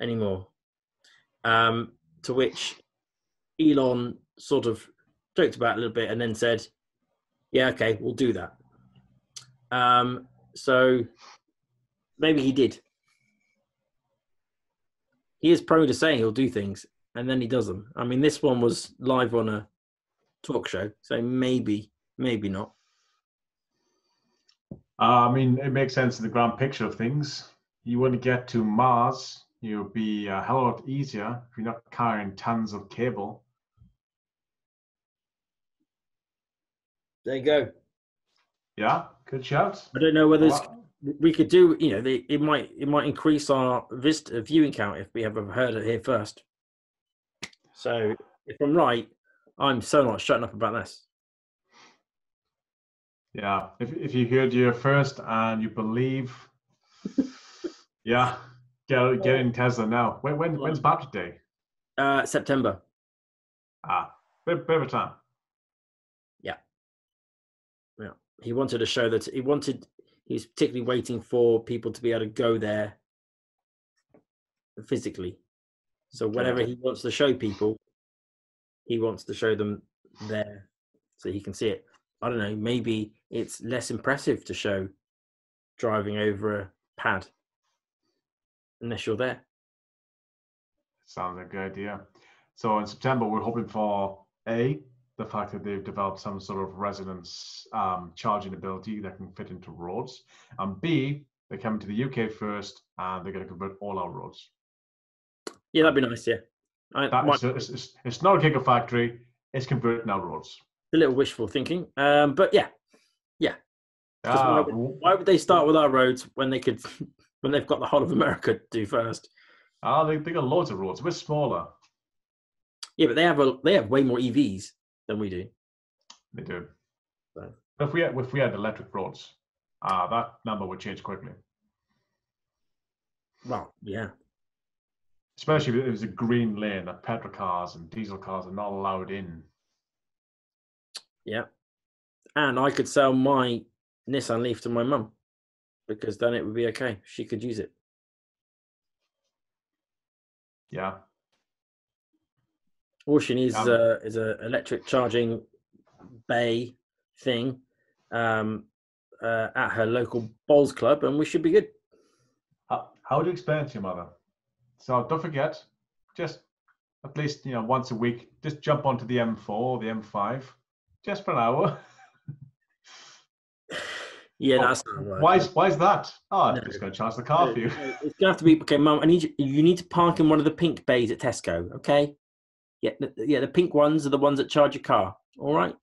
anymore. Um, to which Elon sort of joked about a little bit and then said, "Yeah, okay, we'll do that." Um, so maybe he did. He is prone to saying he'll do things and then he does them. I mean, this one was live on a talk show, so maybe, maybe not. Uh, I mean, it makes sense in the grand picture of things. You want to get to Mars, you'll be a hell of a lot easier if you're not carrying tons of cable. There you go. Yeah, good shout. I don't know whether Well, we could do. You know, they, it might it might increase our vist viewing count if we have heard it here first. So if I'm right, I'm so not shutting up about this. Yeah, if if you heard you first and you believe, yeah, get get in Tesla now. When when when's Battery Day? Uh, September. Ah, bit, bit of a time. Yeah. Yeah. He wanted to show that he wanted. He's particularly waiting for people to be able to go there physically. So whatever he wants to show people, he wants to show them there so he can see it. I don't know. Maybe it's less impressive to show driving over a pad unless you're there. Sounds like a good idea. So in September, we're hoping for a the fact that they've developed some sort of resonance um, charging ability that can fit into roads, and b they're coming to the UK first, and they're going to convert all our roads. Yeah, that'd be nice. Yeah, I, That is it's, it's, it's not a gigafactory; it's converting our roads. a little wishful thinking. Um, but yeah, yeah. Ah, why would- why would they start with our roads when they could, when they've got the whole of America to do first? ah, they, they got loads of roads. We're smaller. Yeah, but they have a, they have way more EVs than we do. They do. But if we had, if we had electric roads, uh, that number would change quickly. Well, yeah, Especially if it was a green lane that petrol cars and diesel cars are not allowed in. yeah. And I could sell my Nissan Leaf to my mum because then it would be okay. She could use it. Yeah. All she needs is Um, a is a electric charging bay thing um, uh, at her local bowls club, and we should be good. How, how would you explain it to your mother? So don't forget, just at least you know once a week, just jump onto the M4 or the M5, just for an hour. Yeah, Oh, that's right. Why is why is that? Oh, it's No. just going to charge the car for you. No, It's gonna have to be okay, Mum. I need you. You need to park in one of the pink bays at Tesco. Okay. Yeah, the, yeah. The pink ones are the ones that charge your car. All right.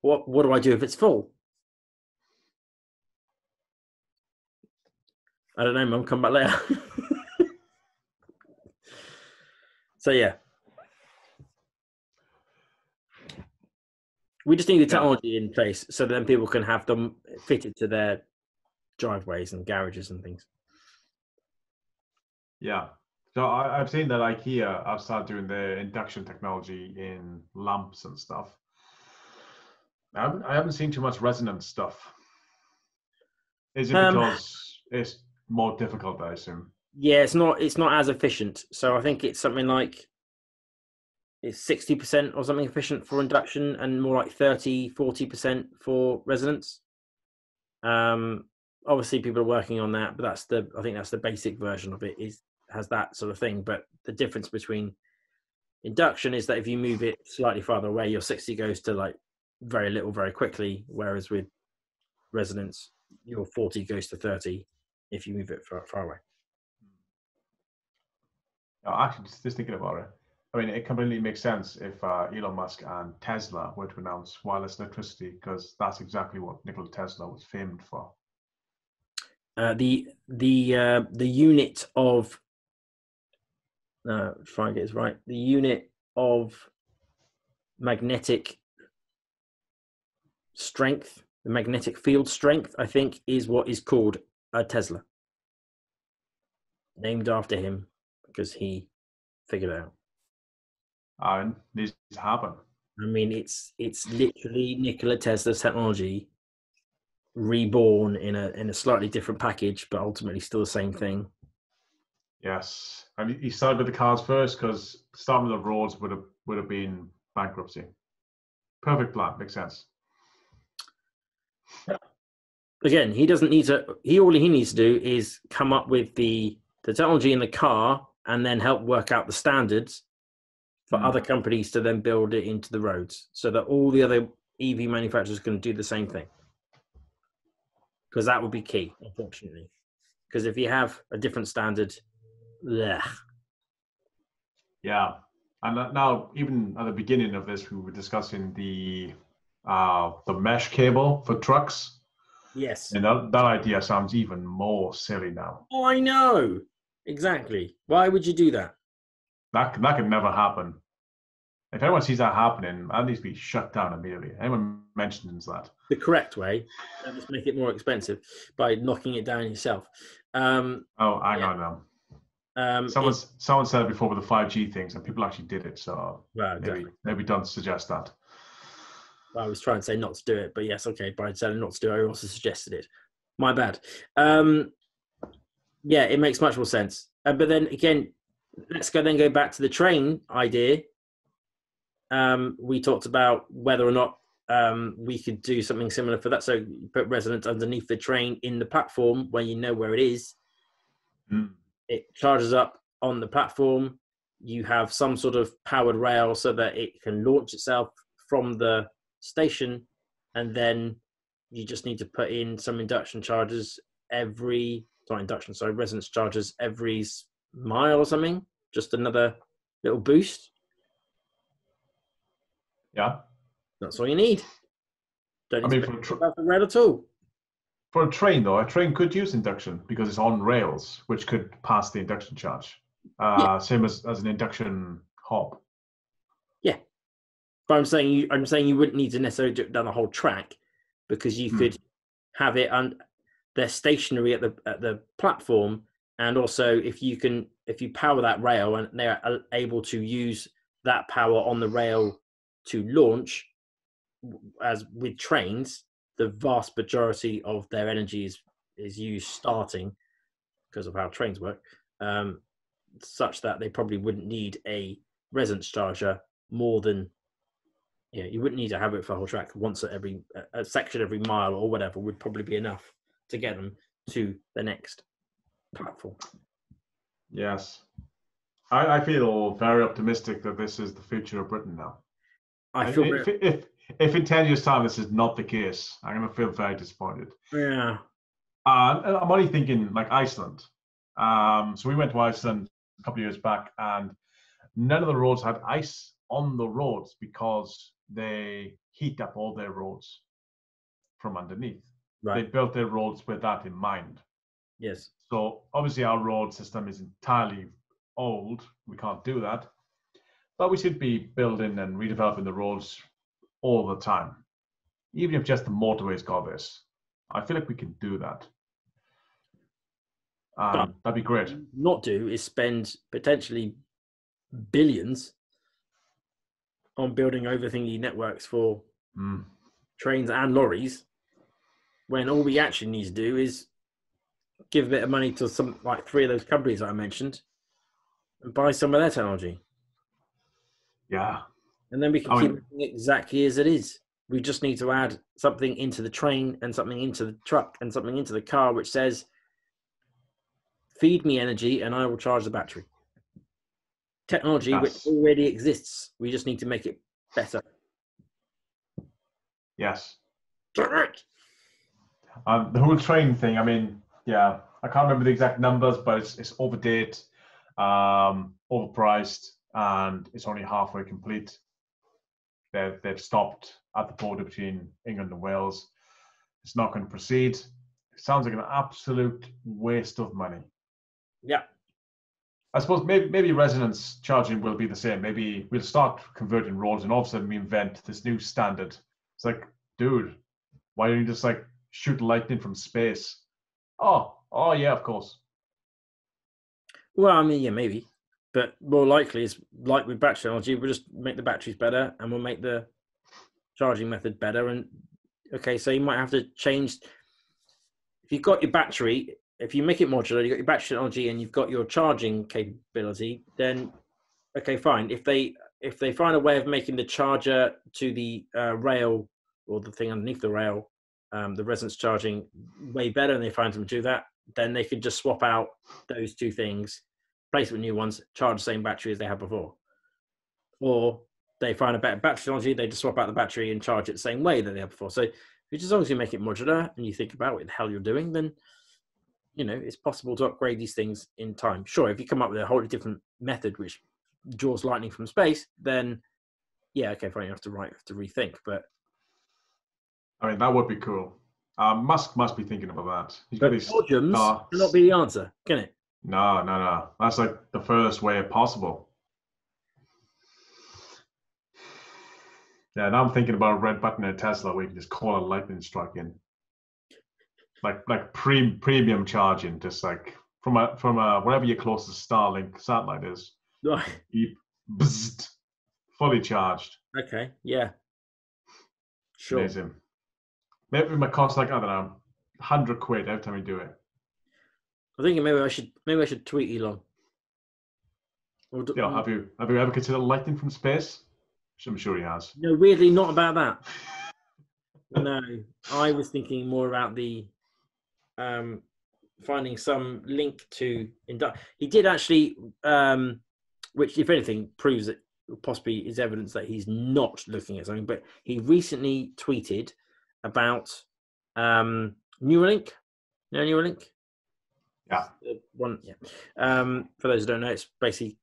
What What do I do if it's full? I don't know, Mum. Come back later. so yeah, we just need the Yeah. technology in place so then people can have them fitted to their driveways and garages and things. Yeah. So I, I've seen that IKEA have started doing the induction technology in lamps and stuff. I haven't, I haven't seen too much resonance stuff. Is it Um, because it's more difficult, I assume? Yeah, it's not it's not as efficient. So I think it's something like it's sixty percent or something efficient for induction and more like 30, 40 percent for resonance. Um, obviously people are working on that, but that's the I think that's the basic version of it is has that sort of thing. But the difference between induction is that if you move it slightly farther away, your sixty goes to like very little very quickly, whereas with resonance, your forty goes to thirty if you move it far, far away. No, actually, just, just thinking about it. I mean, it completely makes sense if uh, Elon Musk and Tesla were to announce wireless electricity, because that's exactly what Nikola Tesla was famed for. uh, the the uh, the unit of uh, try and get this right. The unit of magnetic strength, the magnetic field strength, I think, is what is called a Tesla, named after him because he figured out. Oh, and needs to happen. I mean, it's it's literally Nikola Tesla's technology reborn in a in a slightly different package, but ultimately still the same thing. Yes, and he- he started with the cars first because starting with the roads would have would have been bankruptcy. Perfect plan, makes sense. again he doesn't need to he all he needs to do is come up with the the technology in the car and then help work out the standards for Mm. other companies to then build it into the roads so that all the other ev manufacturers can do the same thing because that would be key unfortunately because if you have a different standard blech. Yeah, and now even at the beginning of this, we were discussing the uh, the mesh cable for trucks, yes and that, that idea sounds even more silly now. oh i know exactly why would you do that That that could never happen. If anyone sees that happening, that needs to be shut down immediately. Anyone mentions that. The correct way, just make it more expensive by knocking it down yourself. Um, Oh, hang Yeah. on now. um, Someone, it- someone said it before with the 5G things, and people actually did it. So well, maybe, definitely. maybe don't suggest that. I was trying to say not to do it, but yes, okay. By saying not to do it, I also suggested it. My bad. Um, yeah, it makes much more sense. Uh, but then again, let's go then go back to the train idea. Um, we talked about whether or not um, we could do something similar for that. So you put resonance underneath the train in the platform where you know where it is. Mm. It charges up on the platform. You have some sort of powered rail so that it can launch itself from the station, and then you just need to put in some induction charges every not induction, so resonance charges every mile or something. Just another little boost. Yeah. That's all you need. Don't I mean, for, a put tr- about the rail at all. for a train, though, a train could use induction because it's on rails, which could pass the induction charge. Uh, Same as, as an induction hob. Yeah. But I'm saying you, I'm saying you wouldn't need to necessarily do it down the whole track because you Hmm. could have it on they're stationary at the at the platform, and also if you can if you power that rail and they're able to use that power on the rail to launch, as with trains, the vast majority of their energy is is used starting because of how trains work, um, such that they probably wouldn't need a resonance charger more than yeah, you wouldn't need to have it for a whole track. Once at every a section every mile or whatever would probably be enough to get them to the next platform. Yes. I, I feel very optimistic that this is the future of Britain now. I feel if, very, if, if in 10 years' time this is not the case, I'm going to feel very disappointed. yeah, Uh, I'm only thinking like Iceland. Um, so we went to Iceland a couple of years back, and none of the roads had ice on the roads because they heat up all their roads from underneath. They built their roads with that in mind. Yes. So obviously our road system is entirely old. We can't do that. But we should be building and redeveloping the roads all the time. Even if just the motorways got this. I feel like we can do that. Um, that'd be great. Not do is spend potentially billions on building overthingy networks for Mm. trains and lorries, when all we actually need to do is give a bit of money to some like three of those companies that I mentioned and buy some of their technology. Yeah. and then we can I keep mean- it exactly as it is. We just need to add something into the train and something into the truck and something into the car, which says, "Feed me energy, and I will charge the battery." Technology Yes. which already exists. We just need to make it better. Yes. Correct. Um, the whole train thing, I mean, yeah, I can't remember the exact numbers, but it's, it's overdated, um, overpriced, and it's only halfway complete. They've, they've stopped at the border between England and Wales. It's not going to proceed. It sounds like an absolute waste of money. Yeah. I suppose maybe maybe resonance charging will be the same. Maybe we'll start converting roads, and all of a sudden we invent this new standard. It's like, dude, why don't you just like shoot lightning from space? Oh, oh yeah, of course. Well, I mean, yeah, maybe, but more likely is like with battery technology, we'll just make the batteries better and we'll make the charging method better. And okay, so you might have to change. If you've got your battery, if you make it modular, you've got your battery technology and you've got your charging capability, then okay, fine. If they if they find a way of making the charger to the uh, rail or the thing underneath the rail, um, the resonance charging way better, and they find them do that, then they could just swap out those two things, replace it with new ones, charge the same battery as they had before. Or they find a better battery technology, they just swap out the battery and charge it the same way that they had before. So as long as you make it modular and you think about what the hell you're doing, then you know it's possible to upgrade these things in time. Sure, if you come up with a wholly different method which draws lightning from space, then yeah, okay, fine, you have to write, have to rethink. But I mean, that would be cool. Um, Musk must be thinking about that. He's but his Belgium's cannot be the answer, can it? no, no, no. That's like the furthest way possible. Yeah, now I'm thinking about a red button in a Tesla where you can just call a lightning strike in. Like like pre premium charging, just like from a from a wherever your closest Starlink satellite is. Right. Beep, bzzzt, fully charged. Okay. Yeah. Sure. Amazing. Maybe it might cost like I don't know, hundred quid every time you do it. I'm thinking maybe I should maybe I should tweet Elon. Or do- You know, have you have you ever considered lightning from space? I'm sure he has. No, weirdly not about that. no, I was thinking more about the um, finding some link to indu- He did actually, um, which if anything proves that possibly is evidence that he's not looking at something. But he recently tweeted about um, Neuralink. You know Neuralink? Yeah. One, yeah. Um, for those who don't know, it's basically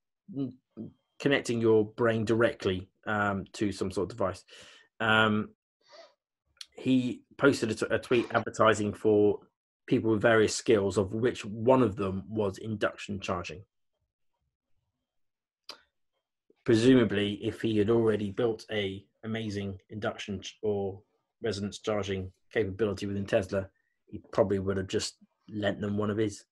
connecting your brain directly um, to some sort of device. Um, he posted a, t- a tweet advertising for people with various skills, of which one of them was induction charging. Presumably, if he had already built a amazing induction ch- or resonance charging capability within Tesla, he probably would have just lent them one of his.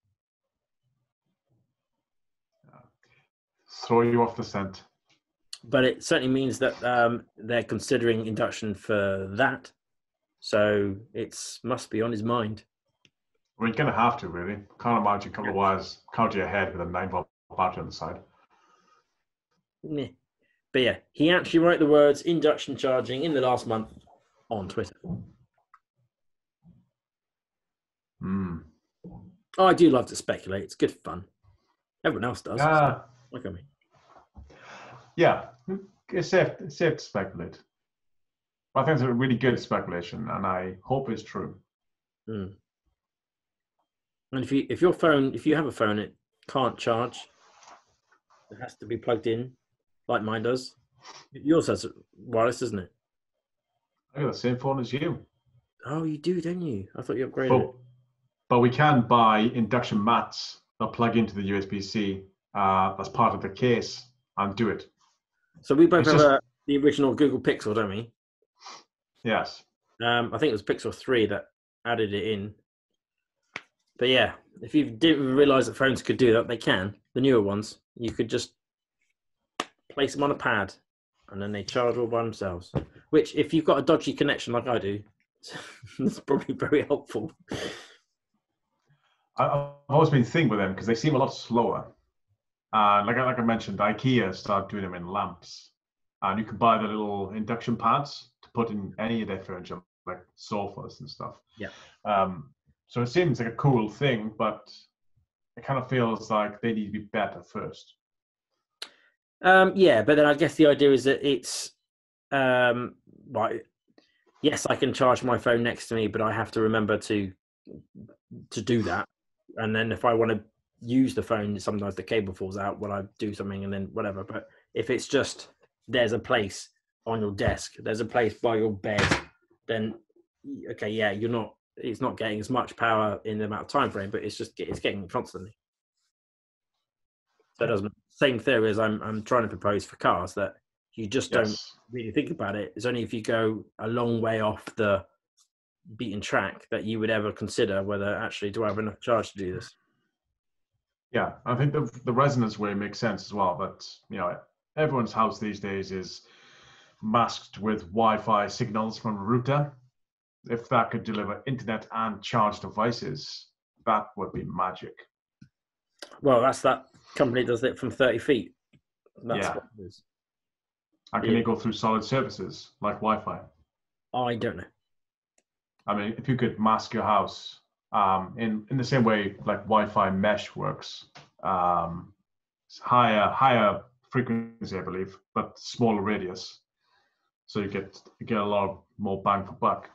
Throw you off the scent. but it certainly means that um, they're considering induction for that. So it's must be on his mind. Well, you're gonna have to really. Can't imagine a couple of wires count to your head with a nine volt battery on the side. Meh. But yeah, he actually wrote the words induction charging in the last month on Twitter. Hmm. Oh, I do love to speculate. It's good fun. Everyone else does. Yeah, Look at me. yeah. It's safe. It's safe to speculate. I think it's a really good speculation, and I hope it's true. Mm. And if you if your phone if you have a phone it can't charge, it has to be plugged in, like mine does. Yours has wireless, doesn't it? I got the same phone as you. Oh, you do, don't you? I thought you upgraded But, but we can buy induction mats that plug into the USB-C uh, as part of the case and do it. So we both It's have just- a, the original Google Pixel, don't we? Yes. Um, I think it was Pixel three that added it in. But yeah, if you didn't realize that phones could do that, they can. The newer ones, you could just place them on a pad, and then they charge all by themselves. Which, if you've got a dodgy connection like I do, it's probably very helpful. I've always been thinking with them because they seem a lot slower. Uh, like I, like I mentioned, IKEA started doing them in lamps, and you can buy the little induction pads to put in any of their furniture, like sofas and stuff. Yeah. Um, so it seems like a cool thing, but it kind of feels like they need to be better first. Um, yeah, but then I guess the idea is that it's um, right. Yes, I can charge my phone next to me, but I have to remember to to do that. And then if I want to use the phone, sometimes the cable falls out when I do something, and then whatever. But if it's just there's a place on your desk, there's a place by your bed, then okay, yeah, you're not. It's not getting as much power in the amount of time frame, but it's just it's getting constantly. So it doesn't same theory as I'm I'm trying to propose for cars that you just don't really think about it. It's only if you go a long way off the beaten track that you would ever consider whether actually do I have enough charge to do this. Yeah, I think the the resonance way makes sense as well. But you know, everyone's house these days is masked with Wi-Fi signals from a router. If that could deliver internet and charge devices, that would be magic. Well, that's that company does it from 30 feet. That's Yeah. And can Yeah. they go through solid surfaces like Wi-Fi? I don't know. I mean, if you could mask your house um, in in the same way like Wi-Fi mesh works, um, it's higher higher frequency, I believe, but smaller radius, so you get you get a lot more bang for buck.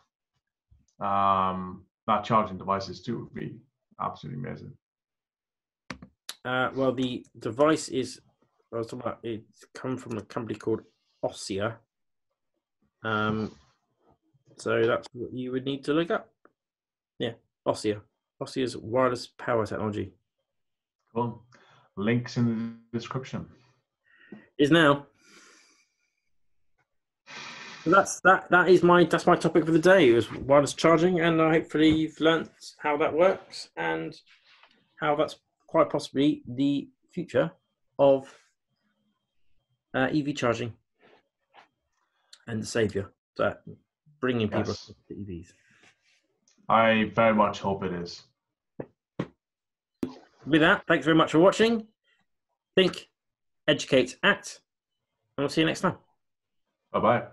Um, that charging devices too would be absolutely amazing. Uh, well, the device is I was talking about it's come from a company called Ossia. Um, so that's what you would need to look up. Yeah, Ossia. Ossia's wireless power technology Cool. Links in the description. is now. So that's that. That is my that's my topic for the day. It was wireless charging, and hopefully you've learnt how that works and how that's quite possibly the future of uh, EV charging and the savior. So bringing people Yes. to EVs. I very much hope it is. With that, thanks very much for watching. Think, educate, act, and we'll see you next time. Bye bye.